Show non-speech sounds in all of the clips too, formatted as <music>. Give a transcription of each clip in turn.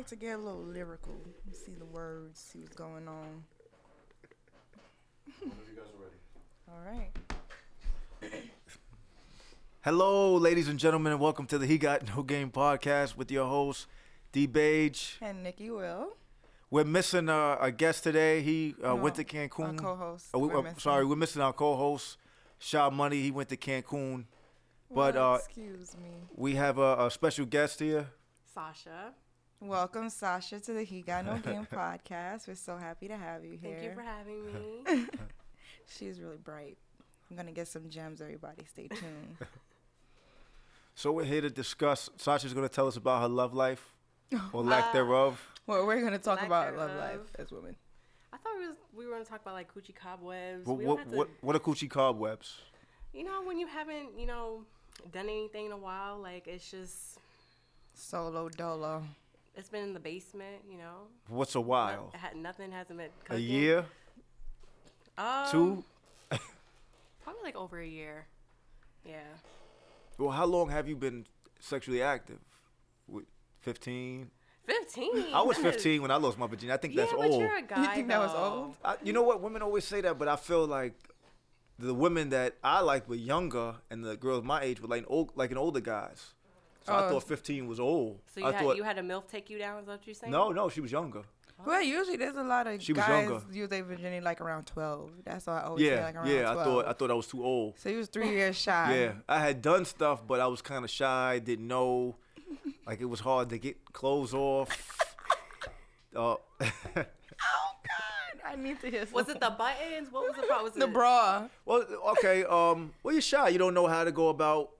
like to get a little lyrical, see the words, see what's going on. Whenever you guys are ready. <laughs> All right. Hello, ladies and gentlemen, and welcome to the He Got No Game podcast with your host, D Bage. And Nikki Will, We're missing uh, a guest today. He uh, No, went to our Cancun. co-host. Oh, we- we're uh, sorry, we're missing our co-host, Shaw Money. He went to Cancun. but, Well, uh, excuse me. We have a, a special guest here. Sasha. Welcome, Sasha, to the He Got No Game <laughs> podcast. We're so happy to have you here. Thank you for having me. <laughs> She's really bright. I'm gonna get some gems. Everybody, stay tuned. <laughs> So we're here to discuss. Sasha's going to tell us about her love life or lack Uh, thereof. well, we're gonna talk Lack about love life as women. I thought we was we were gonna talk about like coochie cobwebs. What, we don't what, have to, what, what are coochie cobwebs? you know, when you haven't, you know, done anything in a while, like it's just Solo dolo. It's been in the basement, you know. What's a while? it had, nothing hasn't been A year? Um, Two? <laughs> Probably like over a year. Yeah. Well, how long have you been sexually active? What, 15? Fifteen. <laughs> I was 15 when I lost my virginity. I think Yeah, that's but old. you're a guy. think that was old? I, you know what? Women always say that, but I feel like the women that I liked were younger, and the girls my age were like old, like an older guys. So I Oh. thought 15 was old. So you I had thought you had a milf take you down? Is that what you're saying? no, no, she was younger. Well, usually there's a lot of She was guys younger. use their virginity like around 12. That's why I always say Yeah, like around yeah. 12. I thought I thought I was too old. so he was three years <laughs> shy. Yeah, I had done stuff, but I was kind of shy. Didn't know, like it was hard to get clothes off. <laughs> uh, <laughs> Oh God, I need to hear. Was some- it the buttons? What was the problem? Was the it, bra? Well, okay. Um, well, you're shy. You don't know how to go about.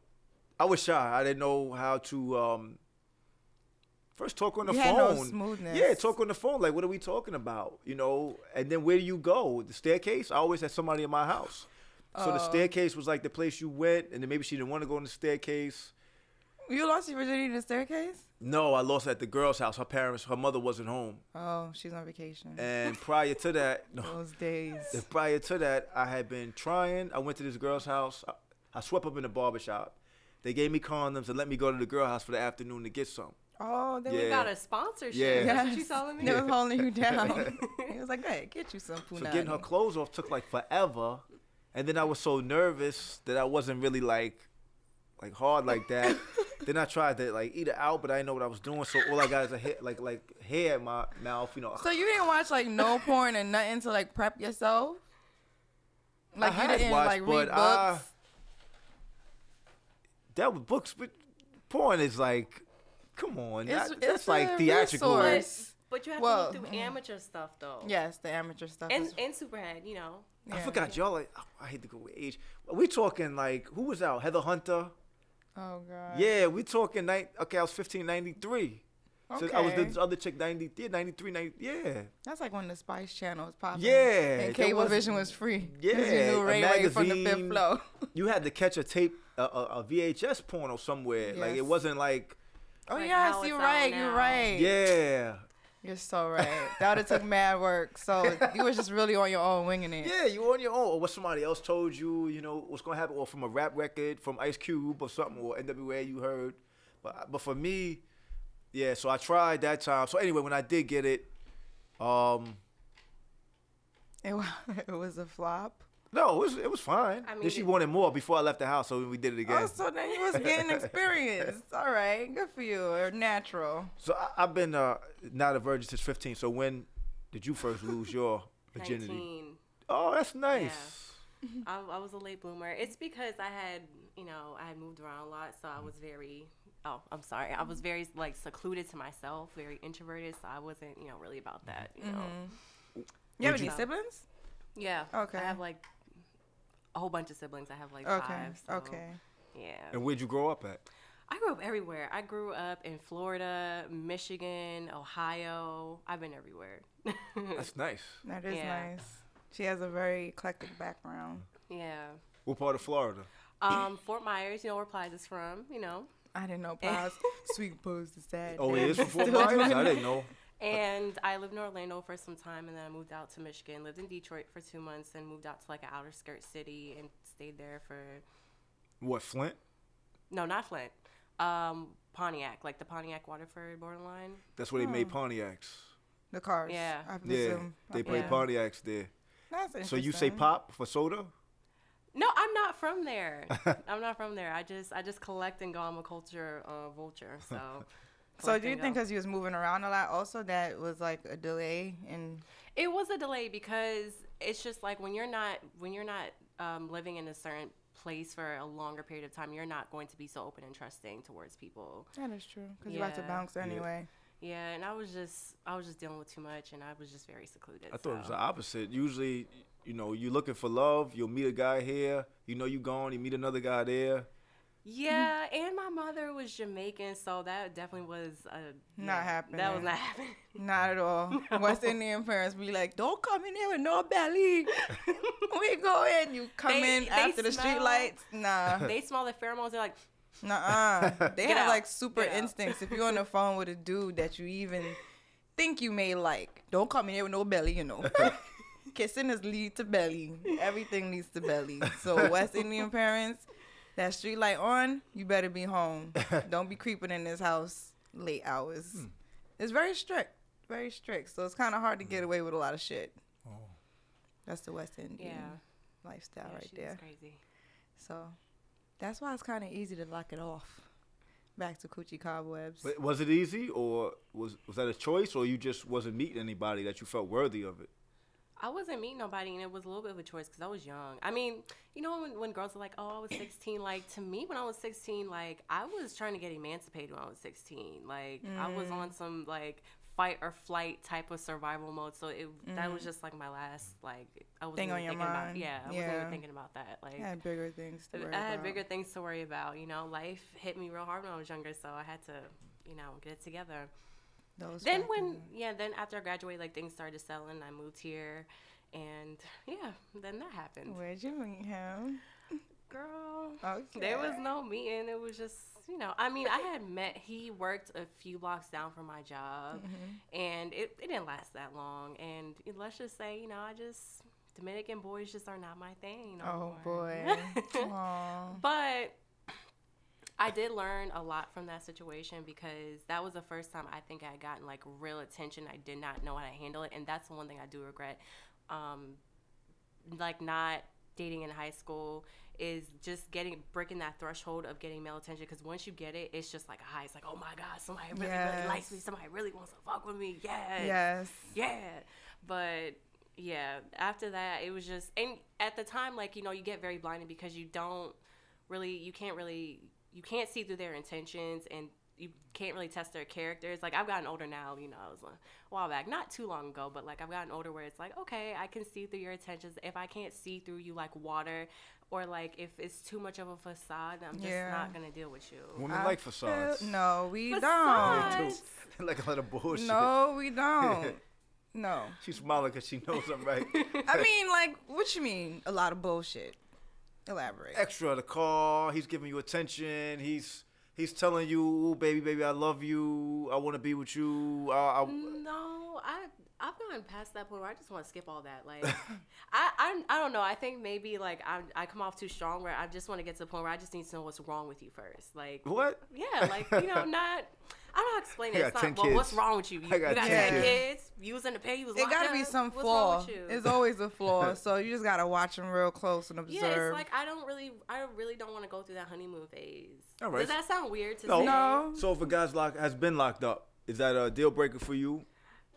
I was shy. I didn't know how to um. First, talk on the You phone. no. Yeah, talk on the phone. Like, what are we talking about? You know, and then where do you go? The staircase. I always had somebody in my house, so the Oh. staircase was like the place you went, and then maybe she didn't want to go on the staircase. You lost your virginity in the staircase? No, I lost at the girl's house. Her parents, her mother wasn't home, Oh, she's on vacation. and prior to that, <laughs> no, Those days. Prior to that, I had been trying. I went to this girl's house. I, I swept up in the barbershop. They gave me condoms and let me go to the girl house for the afternoon to get some. Oh, they Yeah. We got a sponsorship. Yeah. That's what you telling me? <laughs> They was holding you down. he was like, "Hey, get you some So getting her clothes off took like forever. And then I was so nervous that I wasn't really like like hard like that. <laughs> then I tried to like eat it out, but I didn't know what I was doing. So all I got is a hair, like like hair in my mouth, you know. So you didn't watch like no porn and nothing to like prep yourself? Like I you had didn't watched, like read but books? I- that was books, but porn is like, come on, It's- that, it's that's like a theatrical. resource. But you have Well, to look through amateur stuff though. yes, the amateur stuff. And is, and Superhead, you know. I forgot y'all. Like, oh, I hate to go with age. We talking like who was out? Heather Hunter. Oh god. Yeah, we talking night. Okay, I was 15, 93. So I was Okay. this other chick 90, yeah, 93, 90, yeah. That's like when the Spice Channel was popping. Yeah, And there Cablevision wasn't- was free. <laughs> 'Cause Yeah, You knew a Ray Ray from the fifth magazine. <laughs> You had to catch a tape, a, a, a VHS porno somewhere. Like it wasn't like, Oh Like yes, you're right. You're right. yeah, You're so right. That would have took mad work. So you was just really on your own winging it. yeah. You were on your own, or what somebody else told you. You know what's gonna happen, or from a rap record, from Ice Cube or something, or NWA you heard. But but for me, yeah. So I tried that time. So anyway, when I did get it, um, It, wa- <laughs> it was a flop. no, it was it was fine. I then she wanted more before I left the house, so we did it again. Oh, so then you was getting <laughs> experience. All right, good for you. Or natural. So I, I've been uh, not a virgin since 15. So when did you first lose your <laughs> virginity? 19. Oh, that's nice. I, I was a late bloomer. It's because I had, you know, I had moved around a lot, so I was very. Oh, I'm sorry. I was very like secluded to myself, very introverted. So I wasn't, you know, really about that. You know. Mm-hmm. You have any you- siblings? Yeah. Okay. I have like a whole bunch of siblings. I have like Okay. five. So, Okay. Yeah. And where'd you grow up at? I grew up everywhere. I grew up in Florida, Michigan, Ohio. I've been everywhere. <laughs> That's nice. That is Yeah. nice. She has a very eclectic background. yeah. What part of Florida? Um, Fort Myers, you know where Plies is from, you know. I didn't know <laughs> Paz. Sweet Pose is sad. Oh, it is from <laughs> Fort Still I didn't know. And I lived in Orlando for some time, and then I moved out to Michigan. Lived in Detroit for two months, and moved out to like an outer skirt city, and stayed there for What, Flint? no, not Flint. Um, Pontiac, like the Pontiac Waterford borderline. That's where they made Oh. Pontiacs. The cars. Yeah. I Yeah, presume. they Okay. play Yeah. Pontiacs there. That's So you say pop for soda? No, I'm not from there. <laughs> I'm not from there. I just I just collect and go. I'm a culture uh, vulture. So. <laughs> So do you think because you was moving around a lot, also that was like a delay in? It was a delay because it's just like when you're not when you're not um, living in a certain place for a longer period of time, you're not going to be so open and trusting towards people. That is true. Because you're about to bounce anyway. Yeah, and I was just I was just dealing with too much, and I was just very secluded. I thought it was the opposite. Usually, you know, you're looking for love. You'll meet a guy here. You know, you gone. You meet another guy there. Yeah, and my mother was Jamaican, so that definitely was uh, Not yeah, happening. That was not happening. <laughs> Not at all. West Indian parents be like, "Don't come in here with no belly." <laughs> we go in. You come They- in they after the street smell- lights. Nah. <laughs> they smell the pheromones. They're like, nah-uh They Get have out. like super Get out. instincts. If you're on the phone with a dude that you even think you may like, don't come in here with no belly, you know. Kissing is lead to belly. Everything leads to belly. So West Indian parents, that street light on, you better be home. <laughs> Don't be creeping in this house late hours. Hmm. It's very strict. Very strict. So it's kind of hard to Hmm. get away with a lot of shit. Oh. That's the West Indian yeah, lifestyle yeah right she there. crazy. So that's why it's kind of easy to lock it off. Back to coochie cobwebs. But was it easy, or was was that a choice, or you just wasn't meeting anybody that you felt worthy of it? I wasn't meeting nobody, and it was a little bit of a choice because I was young. I mean, you know, when, when girls are like, "Oh, I was 16," like to me, when I was 16, like I was trying to get emancipated when I was 16. Like I was Mm. on some like fight or flight type of survival mode. So it that was just like my last like I wasn't Mm. Thing on your thinking about mind. yeah I wasn't Yeah. even thinking about that like. I had bigger things to worry I had about. bigger things to worry about. You know, life hit me real hard when I was younger, so I had to, you know, get it together. Those then when yeah then after i graduated like things started selling i moved here and yeah then that happened Where'd you meet him? girl Okay. there was no meeting it was just you know i mean i had met he worked a few blocks down from my job Mm-hmm. and it, it didn't last that long and let's just say you know i just dominican boys just are not my thing no Oh more. boy. <laughs> But I did learn a lot from that situation because that was the first time I think I had gotten like real attention. I did not know how to handle it, and that's the one thing I do regret. Um, like not dating in high school is just getting breaking that threshold of getting male attention because once you get it, it's just like a high. It's like, oh my god, somebody really really likes me. Somebody really wants to fuck with me. Yes, Yes. yeah but yeah after that it was just and at the time like you know you get very blinded because you don't really you can't really you can't see through their intentions and you can't really test their characters like i've gotten older now you know it was a while back not too long ago but like i've gotten older where it's like okay i can see through your intentions if i can't see through you like water or like if it's too much of a facade i'm just Yeah. not gonna deal with you Women I like feel- facades. No, we Facades. don't. Facades. <laughs> like a lot of bullshit. No, we don't. <laughs> No. She's smiling because she knows I'm right. <laughs> I mean, like, what you mean? A lot of bullshit. Elaborate. Extra the car. He's giving you attention. He's he's telling you, baby, baby, I love you. I want to be with you. I, I, No, I I've gone past that point where I just want to skip all that. Like, <laughs> I, I I don't know. I think maybe like I I come off too strong where I just want to get to the point where I just need to know what's wrong with you first. Like, what? yeah, like you know, <laughs> not. I don't know how to explain I it. got It's 10 not. Well, what's wrong with you? You, I got you got 10 ten kids. kids. You was in the pay. You was It locked gotta be up. some What's wrong flaw. with you? It's always a flaw. <laughs> so you just gotta watch them real close and observe. yeah, it's like I don't really, I really don't want to go through that honeymoon phase. All right. Does that sound weird to No. say? No. So if a guy's locked has been locked up, is that a deal breaker for you?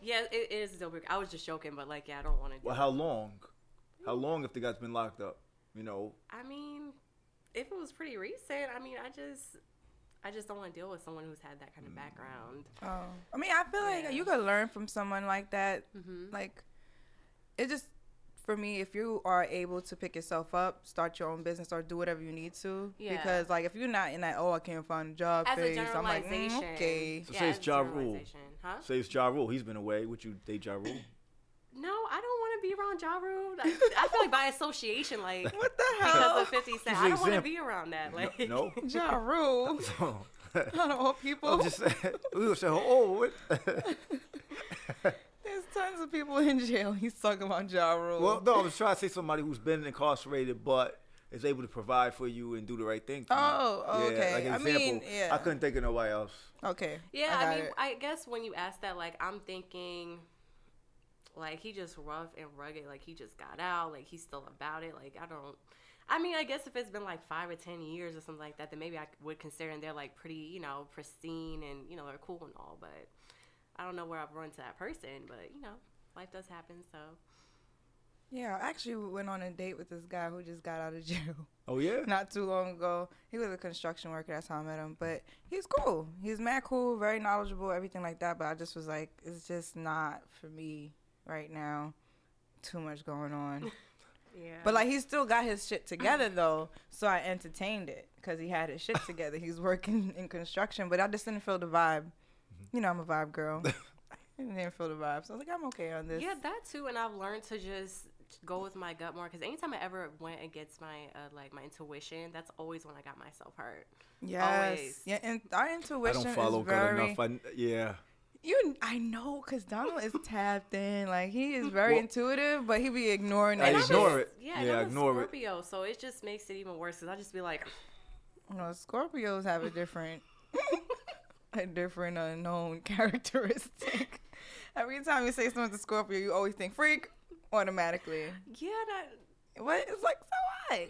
Yeah, it, it is a deal breaker. I was just joking, but like, yeah, I don't want to. do Well, how long? How long if the guy's been locked up? You know, I mean, if it was pretty recent, I mean, I just, I just don't want to deal with someone who's had that kind of background. Oh. I mean, I feel like you could learn from someone like that. Mm-hmm. Like, it just for me, if you are able to pick yourself up, start your own business, or do whatever you need to, Yeah. because like if you're not in that, oh, I can't find a job As phase, I'm like, mm, okay. So say it's as Ja Rule. huh? say it's Ja Rule. He's been away. Would you date Ja Rule? No, I don't want to be around Ja Rule. I, I feel like by association, like <laughs> What the hell? because of Fifty Cent, I don't want to be around that. Like, No. <laughs> Ja Rule. <laughs> No. Not all people. I'm just saying. We were saying, oh, what? There's tons of people in jail. <laughs> He's talking about Ja Rule. well, no, I was trying to say somebody who's been incarcerated, but is able to provide for you and do the right thing. for you. Oh, Yeah, okay. Like I example, mean, yeah. I couldn't think of nobody else. Okay. Yeah, I, I, mean, it. I guess when you ask that, like, I'm thinking, like, he just rough and rugged. Like, he just got out. Like, he's still about it. Like, I don't. I mean, I guess if it's been like five or ten years or something like that, then maybe I would consider and they're like pretty, you know, pristine and you know they're cool and all. But I don't know where I've run to that person. But you know, life does happen. So Yeah, I actually went on a date with this guy who just got out of <laughs> jail Oh yeah. not too long ago. He was a construction worker. That's how I met him. But he's cool. He's mad cool, very knowledgeable, everything like that. But I just was like, it's just not for me right now. Too much going on. <laughs> yeah. But like he still got his shit together <clears throat> though, so I entertained it because he had his shit <laughs> together. He's working in construction, but I just didn't feel the vibe. You know, I'm a vibe girl. <laughs> I didn't feel the vibe, so I was like, I'm okay on this. Yeah, that too. And I've learned to just go with my gut more because anytime I ever went against my uh, like my intuition, that's always when I got myself hurt. Yes. Always. Yeah, and our intuition. I don't follow is good very. enough. I, yeah. You, I know, cause Donald is tapped in. Like he is very Well- intuitive, but he be ignoring I that. I'm ignore it. Yeah, Yeah, I'm a ignore it. Scorpio, so it just makes it even worse. Cause I just be like, You know, Scorpios have a different, <laughs> a different unknown <laughs> characteristic. Every time you say someone's a Scorpio, you always think freak automatically. yeah, that, What? It's like so what?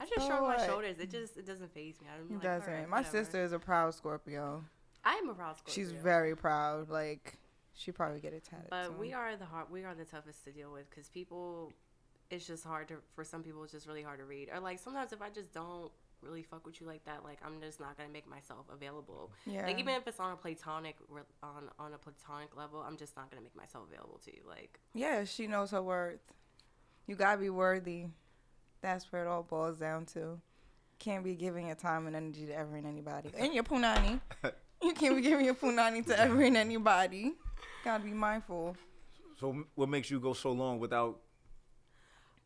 I just So shrug my shoulders. It just it doesn't phase me. I'm He like, doesn't. alright, My whatever. sister is a proud Scorpio. I am a proud Scorpio. She's very proud. Like she probably get it tatted. But soon. we are the hard. We are the toughest to deal with because people. It's just hard to for some people. It's just really hard to read. Or like sometimes if I just don't really fuck with you like that, like I'm just not gonna make myself available. Yeah. Like even if it's on a platonic re- on on a platonic level, I'm just not gonna make myself available to you. Like Yeah, she knows her worth. You gotta be worthy. That's where it all boils down to. Can't be giving your time and energy to ever and anybody. <laughs> And your punani. you can't be giving your punani to ever and anybody. Gotta be mindful. So what makes you go so long without?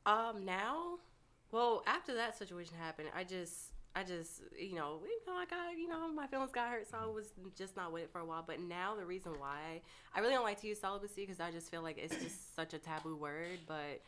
um now, well after that situation happened, I just. I just, you know, you know, I got, you know, my feelings got hurt, so I was just not with it for a while. But now the reason why I really don't like to use celibacy because I just feel like it's just such a taboo word. But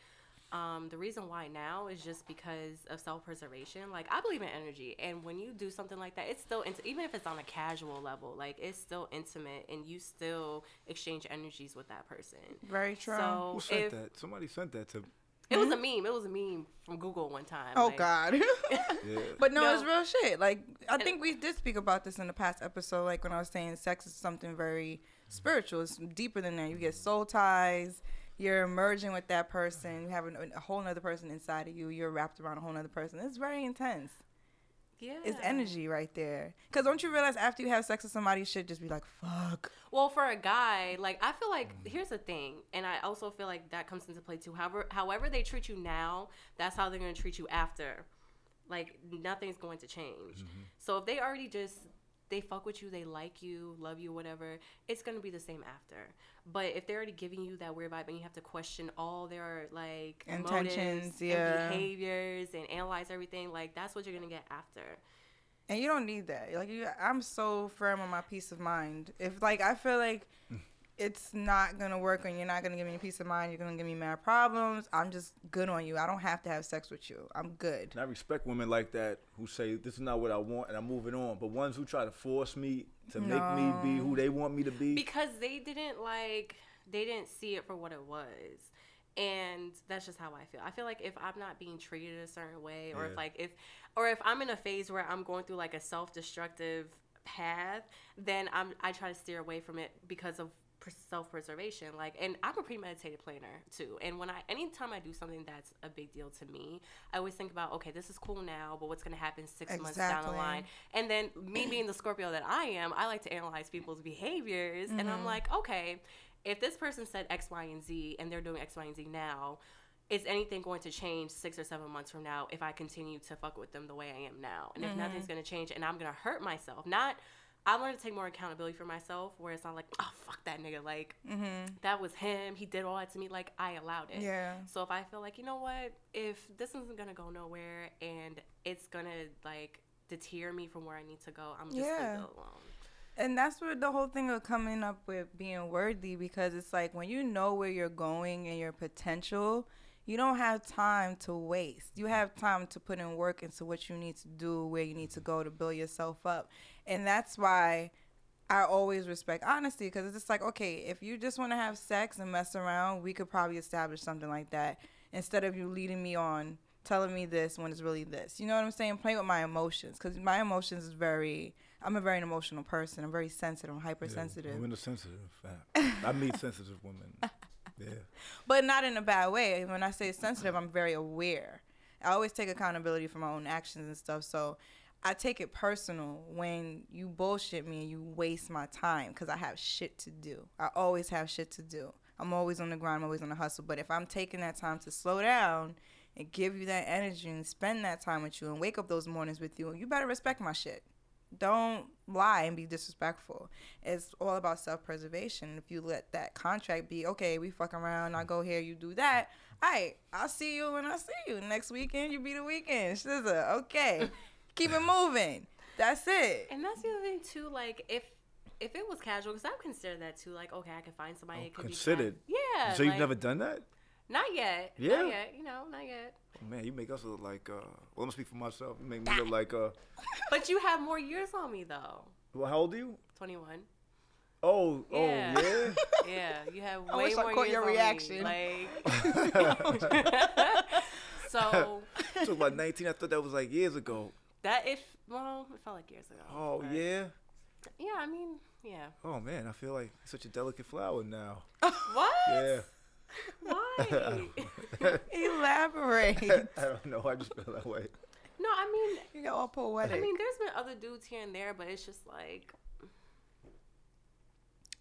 um, the reason why now is just because of self preservation. Like I believe in energy, and when you do something like that, it's still int- even if it's on a casual level, like it's still intimate, and you still exchange energies with that person. Very true. So Who sent if that? Somebody sent that to. It was a mm-hmm. meme, it was a meme from Google one time. oh like- God. Yeah. <laughs> <laughs> But no, No. it's real shit. Like I think we did speak about this in the past episode. Like when I was saying sex is something very spiritual. It's deeper than that. You get soul ties. You're merging with that person. You have a whole other person inside of you. You're wrapped around a whole other person. It's very intense. Yeah, It's energy right there. Cause don't you realize after you have sex with somebody, you should just be like, fuck. Well, for a guy, like I feel like here's the thing, and I also feel like that comes into play too. However, however they treat you now, that's how they're gonna treat you after. Like nothing's going to change. Mm-hmm. So if they already just they fuck with you, they like you, love you, whatever, it's gonna be the same after. But if they're already giving you that weird vibe and you have to question all their like Intentions, yeah. and behaviors and analyze everything, like that's what you're gonna get after. And you don't need that. Like you, I'm so firm on my peace of mind. If like I feel like mm. It's not gonna work and you're not gonna give me peace of mind, you're gonna give me mad problems. I'm just good on you. I don't have to have sex with you. I'm good. And I respect women like that who say this is not what I want and I'm moving on. But ones who try to force me to make me be who they want me to be. because they didn't like they didn't see it for what it was and that's just how i feel i feel like if i'm not being treated a certain way or Yeah. if like if or if i'm in a phase where i'm going through like a self-destructive path then i'm i try to steer away from it because of pr- self-preservation like and i'm a premeditated planner too and when i anytime i do something that's a big deal to me i always think about okay this is cool now but what's going to happen six months down the line and then me being the Scorpio that I am, I like to analyze people's behaviors. And I'm mm-hmm. like, okay, if this person said X, Y, and Z and they're doing X, Y, and Z now, is anything going to change six or seven months from now if I continue to fuck with them the way I am now? And if mm-hmm. nothing's going to change and I'm going to hurt myself, not. I learned to take more accountability for myself, where it's not like, oh fuck that nigga, like mm-hmm. that was him. He did all that to me, like I allowed it. Yeah. So if I feel like, you know what, if this isn't gonna go nowhere and it's gonna like deter me from where I need to go, I'm just Yeah. gonna go alone. And that's where the whole thing of coming up with being worthy because it's like when you know where you're going and your potential, you don't have time to waste. You have time to put in work into what you need to do, where you need to go to build yourself up. And that's why I always respect honesty because it's just like, okay, if you just want to have sex and mess around, we could probably establish something like that instead of you leading me on telling me this when it's really this. You know what I'm saying? Play with my emotions because my emotions is very. I'm a very emotional person. I'm very sensitive. I'm hypersensitive. Yeah, women are sensitive. <laughs> I meet sensitive women. Yeah. But not in a bad way. When I say sensitive, I'm very aware. I always take accountability for my own actions and stuff. So I take it personal when you bullshit me and you waste my time because I have shit to do. I always have shit to do. I'm always on the grind, I'm always on the hustle. But if I'm taking that time to slow down and give you that energy and spend that time with you and wake up those mornings with you, you better respect my shit. Don't lie and be disrespectful. It's all about self preservation. If you let that contract be, okay, we fuck around, I go here, you do that. All right, I'll see you when I see you. Next weekend, you be the weekend. Shizza, okay. Keep it moving. That's it. And that's the other thing too. Like if if it was casual, because I've considered that too. Like okay, I can find somebody. Oh, it could considered. Be ca- yeah. So you've never done that? Not yet. Yeah? Not yet. You know, not yet. Oh, man, you make us look like. Uh, well, I'm gonna speak for myself. You make me look like. Uh, <laughs> But you have more years on me though. well, how old are you? Twenty one. Oh, Yeah. oh, yeah. <laughs> Yeah, you have I way wish I caught years your on me. reaction. Like. <laughs> so so about 19. I thought that was like years ago. That if well, it felt like years ago. Oh but- yeah. Yeah, I mean, yeah. Oh man, I feel like such a delicate flower now. <laughs> What? Yeah. <laughs> Why? <laughs> Elaborate. I don't know. I just feel that way. no, I mean, you got all poetic. I mean, there's been other dudes here and there, but it's just like,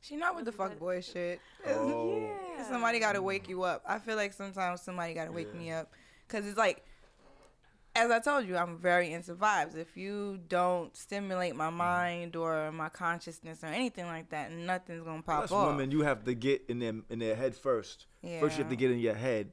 she not with the fuck boy shit. Oh. yeah. Somebody got to wake you up. I feel like sometimes somebody got to wake Yeah. me up because it's like, as I told you, I'm very into vibes. If you don't stimulate my mm-hmm. mind or my consciousness or anything like that, nothing's gonna pop off. women. You have to get in them in their head first. Yeah. First, you have to get in your head,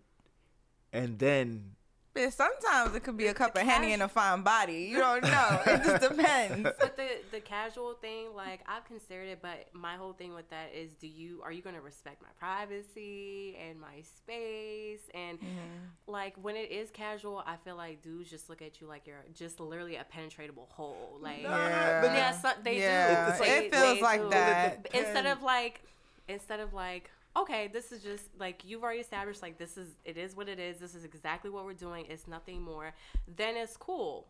and then But sometimes it could be a cup the of henny cash- and a fine body. You don't know. it just <laughs> depends. but the the casual thing, like I've considered it, but my whole thing with that is, do you are you gonna respect my privacy and my space and mm-hmm. like when it is casual, I feel like dudes just look at you like you're just literally a penetratable hole. Like Yeah. but yeah, so, they Yeah, do. Like- They- it feels like do. that. Instead of like, instead of like, okay, this is just like you've already established. Like this is it is what it is. This is exactly what we're doing. It's nothing more. Then it's cool.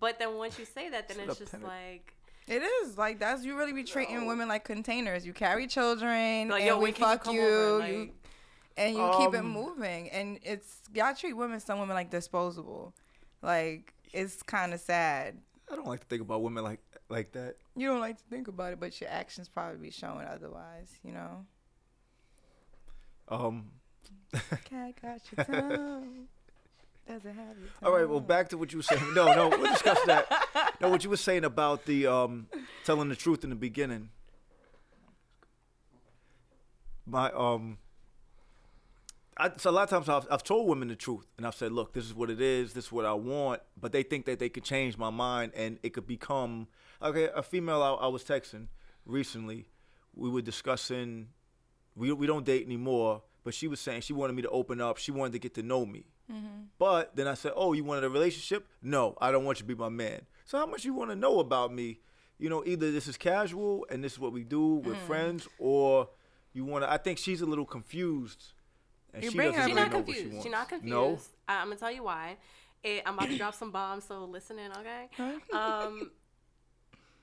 But then once you say that, then Shut it's just Penny. like. It is like that's you really be treating women like containers. You carry children, Like, and yo, we when can you fuck come you, over? you Like- and you keep it Um, moving. And it's y'all treat women, some women like disposable. Like it's kind of sad. I don't like to think about women like like that. You don't like to think about it, but your actions probably be showing otherwise. You know. Um. Cat got your tongue. Doesn't have your All right. Well, back to what you were saying. No, no, we'll discuss that. No, what you were saying about the um telling the truth in the beginning. My um. I, so a lot of times I've, I've told women the truth and I've said, look, this is what it is, this is what I want, but they think that they could change my mind and it could become okay. A female I, I was texting recently, we were discussing, we we don't date anymore, but she was saying she wanted me to open up, she wanted to get to know me, but then I said, oh, you wanted a relationship? No, I don't want you to be my man. So how much you want to know about me? You know, either this is casual and this is what we do with friends, or you want to. I think she's a little confused. And You she bring doesn't her She's really not know what she confused. wants. She's not confused. No. I, I'm gonna tell you why. It, I'm about to drop some bombs, so listen in, okay? <laughs> Um,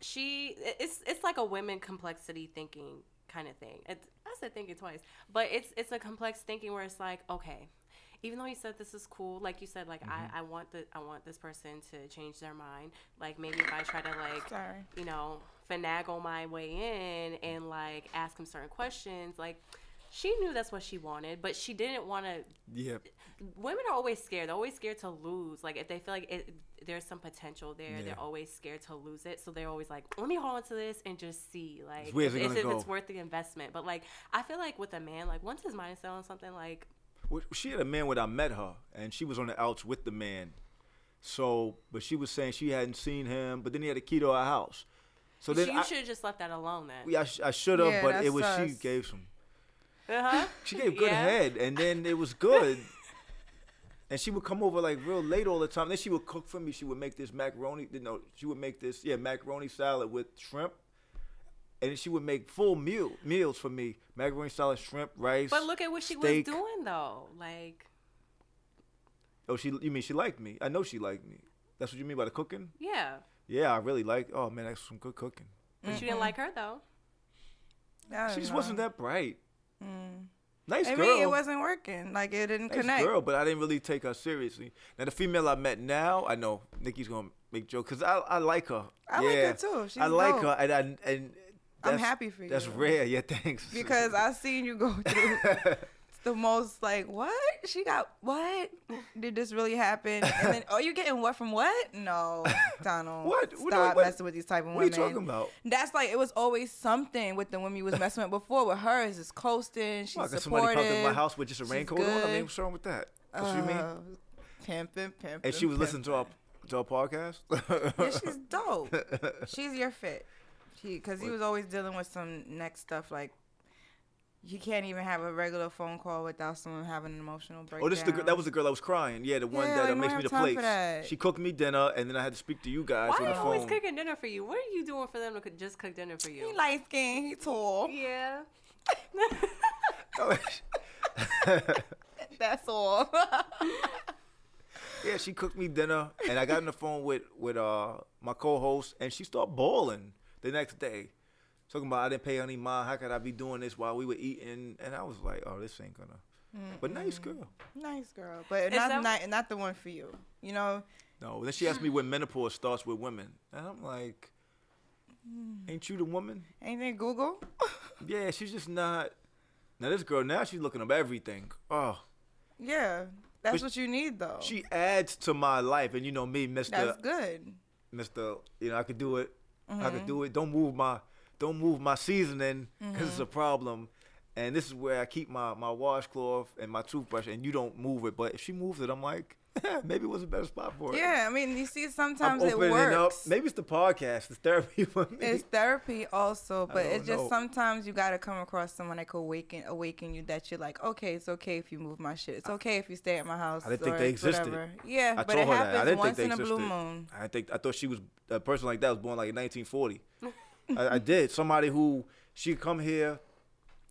she it's it's like a women complexity thinking kind of thing. It's, I said thinking twice, but it's it's a complex thinking where it's like, okay, even though you said this is cool, like you said, like Mm-hmm. I, I want the I want this person to change their mind. Like maybe if I try to like Sorry. you know finagle my way in and like ask him certain questions, like she knew that's what she wanted, but she didn't want to Yeah. women are always scared. They're always scared to lose. Like if they feel like it, there's some potential there, Yeah. they're always scared to lose it. So they're always like, let me hold on to this and just see, like, Where's it if, gonna if it's worth the investment. But like, I feel like with a man, like once his mind is set on something, like Well, She had a man when I met her, and she was on the outs with the man. So, but she was saying she hadn't seen him, but then he had a key to our house. So then you should have just left that alone then. yeah, I, sh- I should have, Yeah, but it was she gave some. Uh-huh. She gave good Yeah. head, and then it was good. <laughs> and she would come over like real late all the time. Then she would cook for me. She would make this macaroni. You know, she would make this yeah macaroni salad with shrimp, and then she would make full meal meals for me. Macaroni salad, shrimp, rice. But look at what she steak. was doing though. Like, Oh, she you mean she liked me? I know she liked me. That's what you mean by the cooking? yeah. Yeah, I really like. Oh man, that's some good cooking. But you didn't like her though. I She just know. wasn't that bright. Mm. Nice I girl. mean, it wasn't working. Like it didn't nice connect. girl, but I didn't really take her seriously. Now the female I met now, I know Nikki's gonna make jokes because I I like her. I like her Yeah. too. She's I like dope. her, and I, and I'm happy for you. That's rare. Yeah, thanks. because I've seen you go <laughs> through the most like what she got what did this really happen and then <laughs> oh you getting what from what no Donald <laughs> What? stop What- what- messing with these type of women. what are you talking about? that's like it was always something with the women you was messing with before with her is just coasting she's Well, supportive somebody to my house with just a raincoat on. I mean, what's wrong with that? That's what you mean? Uh, pimping pimping And she was listening to our to our podcast. yeah she's dope <laughs> she's your fit because he was always dealing with some next stuff like you can't even have a regular phone call without someone having an emotional breakdown. Oh, this is the girl. That was the girl that was crying. Yeah, the one Yeah, that uh, makes me the have time for plates. She cooked me dinner, and then I had to speak to you guys Why on are the you always cooking dinner for you? What are you doing for them to cook- just cook dinner for you? He light skinned, he tall. yeah. <laughs> That's all. yeah, she cooked me dinner, and I got on the phone with with uh my co-host, and she started bawling the next day, talking about I didn't pay any mind. How could I be doing this while we were eating? And I was like, oh, this ain't gonna. But nice girl. nice girl, but Is not, that- not not the one for you. You know, No. Then she asked me when menopause starts with women, and I'm like, ain't you the woman? anything Google? <laughs> Yeah, she's just not. Now this girl, now she's looking up everything. Oh, yeah, that's But what you need though. she adds to my life, and you know me, Mister, that's good. Mister. You know I could do it. I Mm-hmm. could do it. Don't move my, don't move my seasoning because it's a Mm-hmm. problem. And this is where I keep my my washcloth and my toothbrush, and you don't move it. But if she moves it, I'm like, <laughs> maybe it was a better spot for it. Yeah, I mean, you see, I'm sometimes it works. up. Maybe it's the podcast, it's therapy <laughs> for me. It's therapy also, but it's just know. sometimes you gotta come across someone that could awaken awaken you that you're like, okay, it's okay if you move my shit. It's okay if you stay at my house. I didn't think they existed. Whatever. Yeah, I but told it her that. I happens didn't once think in a blue moon. I think I thought she was a person like that was born like in 1940. <laughs> I, I did. Somebody who she come here,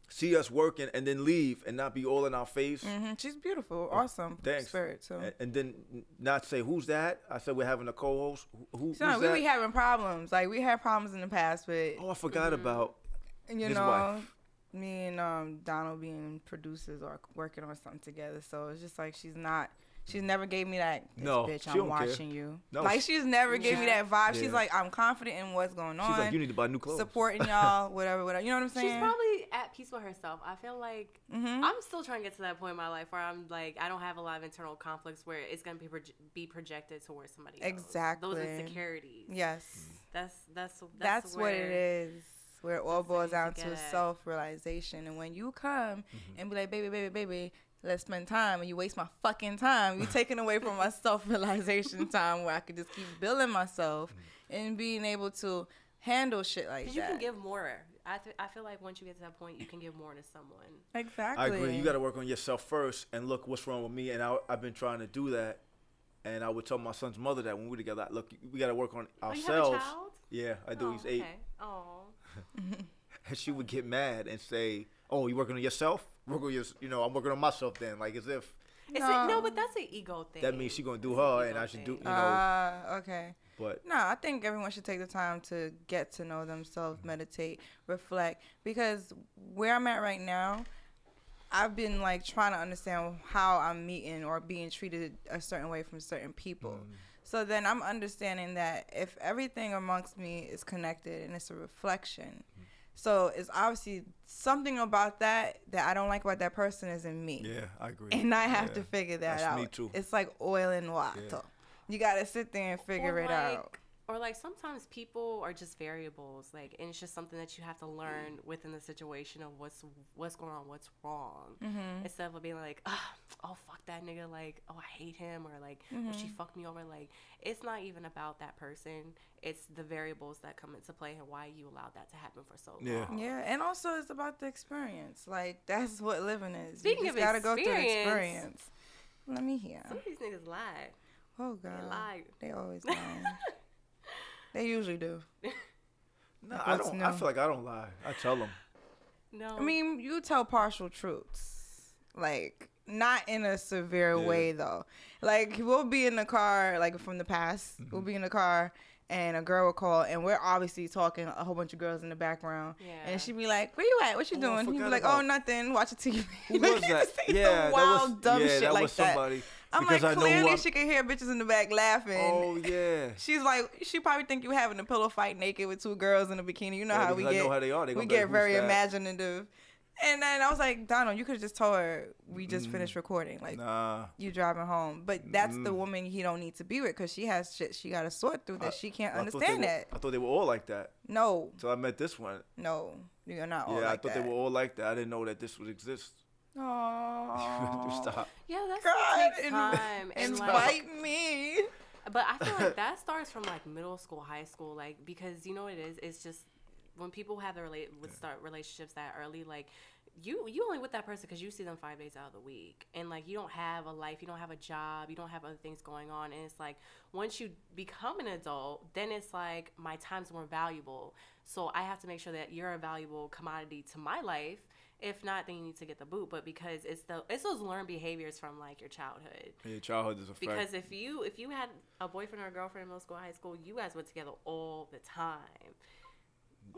see us working, and then leave and not be all in our face, hmm She's beautiful, awesome thanks. spirit too. and, and then not say who's that. I said we're having a co-host. Who, who- So who's we that? be having problems. Like we had problems in the past, but oh, I forgot about. you his know, wife. me and um Donald being producers or working on something together. So it's just like she's not. She's never gave me that. This No, bitch, she I'm don't care. watching you. No, like she's never gave me that vibe. Yeah. She's like, I'm confident in what's going on. She's like, you need to buy new clothes. supporting <laughs> y'all, whatever, whatever. You know what I'm saying? She's probably at peace with herself. I feel like Mhm. I'm still trying to get to that point in my life where I'm like I don't have a lot of internal conflicts where it's gonna be proje- be projected towards somebody else. Exactly. Those insecurities. yes. That's that's that's, That's, what it where- is. Where it all boils down to self realization. And when you come Mm-hmm. and be like, baby, baby, baby, let's spend time, and you waste my fucking time, you're taking away from my <laughs> self realization time where I could just keep building myself Mm-hmm. and being able to handle shit like that. you can give more. I th- I feel like once you get to that point, you can give more to someone. exactly. I agree. You got to work on yourself first and look what's wrong with me. And I, I've been trying to do that. And I would tell my son's mother that when we were together, look, we got to work on Oh, ourselves. you have a child? Yeah, I do. Oh, He's eight. Okay. Oh. <laughs> And she would get mad and say, "Oh, you working on yourself? Work on your, you know, I'm working on myself then." Like as if It's No. A, no, but that's an ego thing. that means she gonna do It's an her ego and I should do, you know. Ah, okay. but No, I think everyone should take the time to get to know themselves, meditate, reflect. Because where I'm at right now, I've been like trying to understand how I'm meeting or being treated a certain way from certain people. So then I'm understanding that if everything amongst me is connected and it's a reflection, so it's obviously something about that that I don't like about that person is in me. yeah, I agree. And I have Yeah. to figure that That's out. me too. It's like oil and water. Yeah. You gotta sit there and figure Or it like- out. Or like sometimes people are just variables, like, and it's just something that you have to learn within the situation of what's what's going on, what's wrong, Mm-hmm. instead of being like, "Ah, oh fuck that nigga, like, oh I hate him, or like, oh, Mm-hmm. she fucked me over. Like, it's not even about that person. It's the variables that come into play and why you allowed that to happen for so long. Yeah. Yeah, and also it's about the experience. Like that's what living is. Speaking you of just gotta go through experience, experience. Let me hear. Some of these niggas lie Oh god They god. lied. They always lie. <laughs> they usually do. <laughs> No, <laughs> I don't. I feel like I don't lie. I tell them. No. I mean, you tell partial truths. Like not in a severe Yeah. way though. Like we'll be in the car, like from the past, we'll Mm-hmm. be in the car and a girl will call and we're obviously talking a whole bunch of girls in the background. Yeah. And she'd be like, Where you at? What you Oh, doing? He'd be like, about- Oh, nothing, Watch watching TV. Who <laughs> Like, was he that? just say some Yeah, that wild, was dumb yeah, shit that like was that. I'm because like, I know clearly I'm- she can hear bitches in the back laughing. Oh yeah. <laughs> She's like, she probably think you having a pillow fight naked with two girls in a bikini. You know Yeah, how we I get, know how they are. They we like, get very that?" imaginative. And then I was like, Donald, you could have just told her we just finished recording, like Mm. Nah. you driving home. But that's the Mm. woman he don't need to be with because she has shit she got to sort through that I- she can't I understand were- that. I thought they were all like that. No, So I met this one. no, you're not all yeah, like I thought that. they were all like that. I didn't know that this would exist. Aww. <laughs> Stop. yeah, that's God, takes in- time. and like, Invite me. But I feel like <laughs> that starts from like middle school, high school, like because you know what it is. It's just when people have their relate would start relationships that early, like you you only with that person because you see them five days out of the week, and like you don't have a life, you don't have a job, you don't have other things going on, and it's like once you become an adult, then it's like my time's more valuable. So I have to make sure that you're a valuable commodity to my life. If not, then you need to get the boot. But because it's the it's those learned behaviors from like your childhood. Yeah, childhood is a fact. Because if you if you had a boyfriend or a girlfriend in middle school, high school, you guys were together all the time,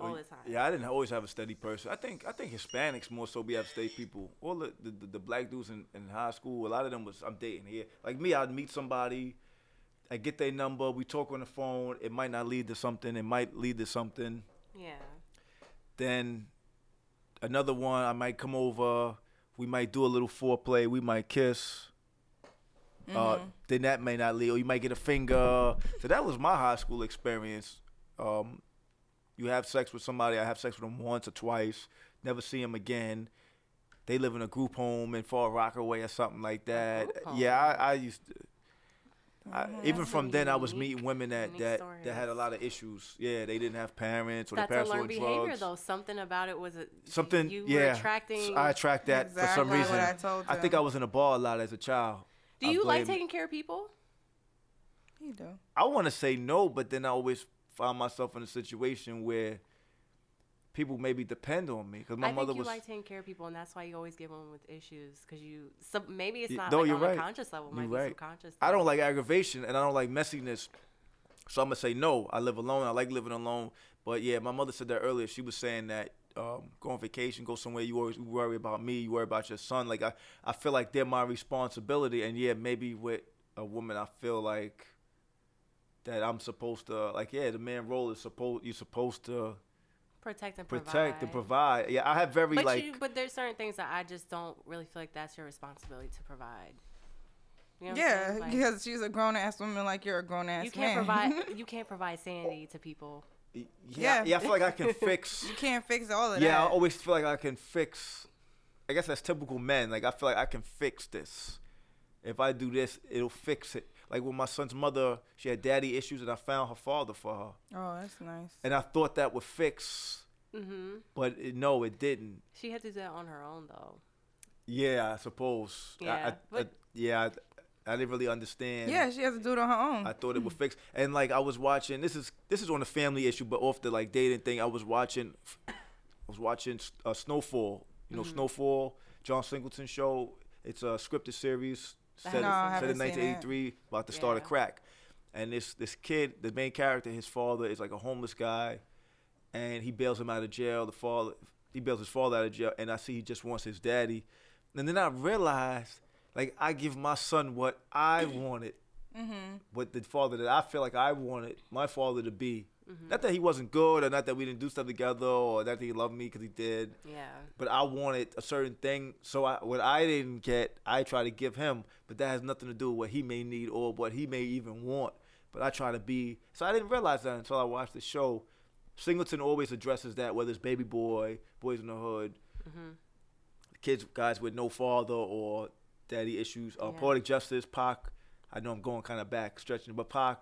all the time. Yeah, I didn't always have a steady person. I think I think Hispanics more so be have steady people. All the the, the, the black dudes in, in high school, a lot of them was I'm dating here. Like me, I'd meet somebody, I get their number, we talk on the phone. It might not lead to something. It might lead to something. Yeah. Then another one, I might come over. We might do a little foreplay. We might kiss. Uh, then that may not lead, or you might get a finger. So that was my high school experience. Um, you have sex with somebody. I have sex with them once or twice. Never see them again. They live in a group home in Far Rockaway or something like that. Yeah. I, I used to. I, mm-hmm. even from some then, I was meeting women that unique that, that had a lot of issues. Yeah, they didn't have parents, or That's their a parents were on learned behavior, drugs. though. Something about it was a, Something, you yeah. were attracting. I attract that for some reason. what I told think. I was in a bar a lot as a child. Do you like taking care of people? You do. I want to say no, but then I always find myself in a situation where people maybe depend on me because my I mother think you was. like taking care of people, and that's why you always give them with issues because you. So maybe it's not no, like you're on right. a conscious level, might You're be right. subconscious. I don't like aggravation and I don't like messiness. So I'm gonna say no. I live alone. I like living alone. But yeah, my mother said that earlier. She was saying that um, go on vacation, go somewhere. You always worry about me. You worry about your son. Like I, I feel like they're my responsibility. And yeah, maybe with a woman, I feel like that I'm supposed to like. Yeah, the man role is supposed. You're supposed to protect and protect provide. and provide. Yeah, I have very But like. you, but there's certain things that I just don't really feel like that's your responsibility to provide. You know Yeah. Like, because she's a grown ass woman, like you're a grown ass you can't man. provide <laughs> you can't provide sanity to people. yeah, Yeah. yeah, I feel like I can <laughs> fix. you can't fix all of that. Yeah, I always feel like I can fix. I guess that's typical men. Like I feel like I can fix this. If I do this, it'll fix it. Like with my son's mother, she had daddy issues, and I found her father for her, oh, that's nice. and I thought that would fix, hmm but it, no, it didn't. She had to do that on her own though. Yeah, I suppose. Yeah, I, I, but- yeah, I, I didn't really understand. Yeah, she has to do it on her own. I thought it would fix. And like I was watching, this is this is on the family issue, but off the like dating thing. I was watching, I was watching uh, Snowfall. You know Mm-hmm. Snowfall, John Singleton show. It's a scripted series I set, No, I set in haven't seen it. 1983, about to start a crack. And this this kid, the main character, his father is like a homeless guy, and he bails him out of jail. The father, he bails his father out of jail, and I see he just wants his daddy. And then I realized, like, I give my son what I wanted mm-hmm. what the father that I feel like I wanted my father to be. Not that he wasn't good, or not that we didn't do stuff together, or not that he loved me because he did. Yeah. But I wanted a certain thing, so I, what I didn't get, I try to give him. But that has nothing to do with what he may need or what he may even want. But I try to be. So I didn't realize that until I watched the show. Singleton always addresses that, whether it's Baby Boy, Boyz n the Hood, hmm kids, guys with no father or daddy issues. Uh, Yeah. Poetic Justice, Pac. I know I'm going kind of back, stretching, but Pac,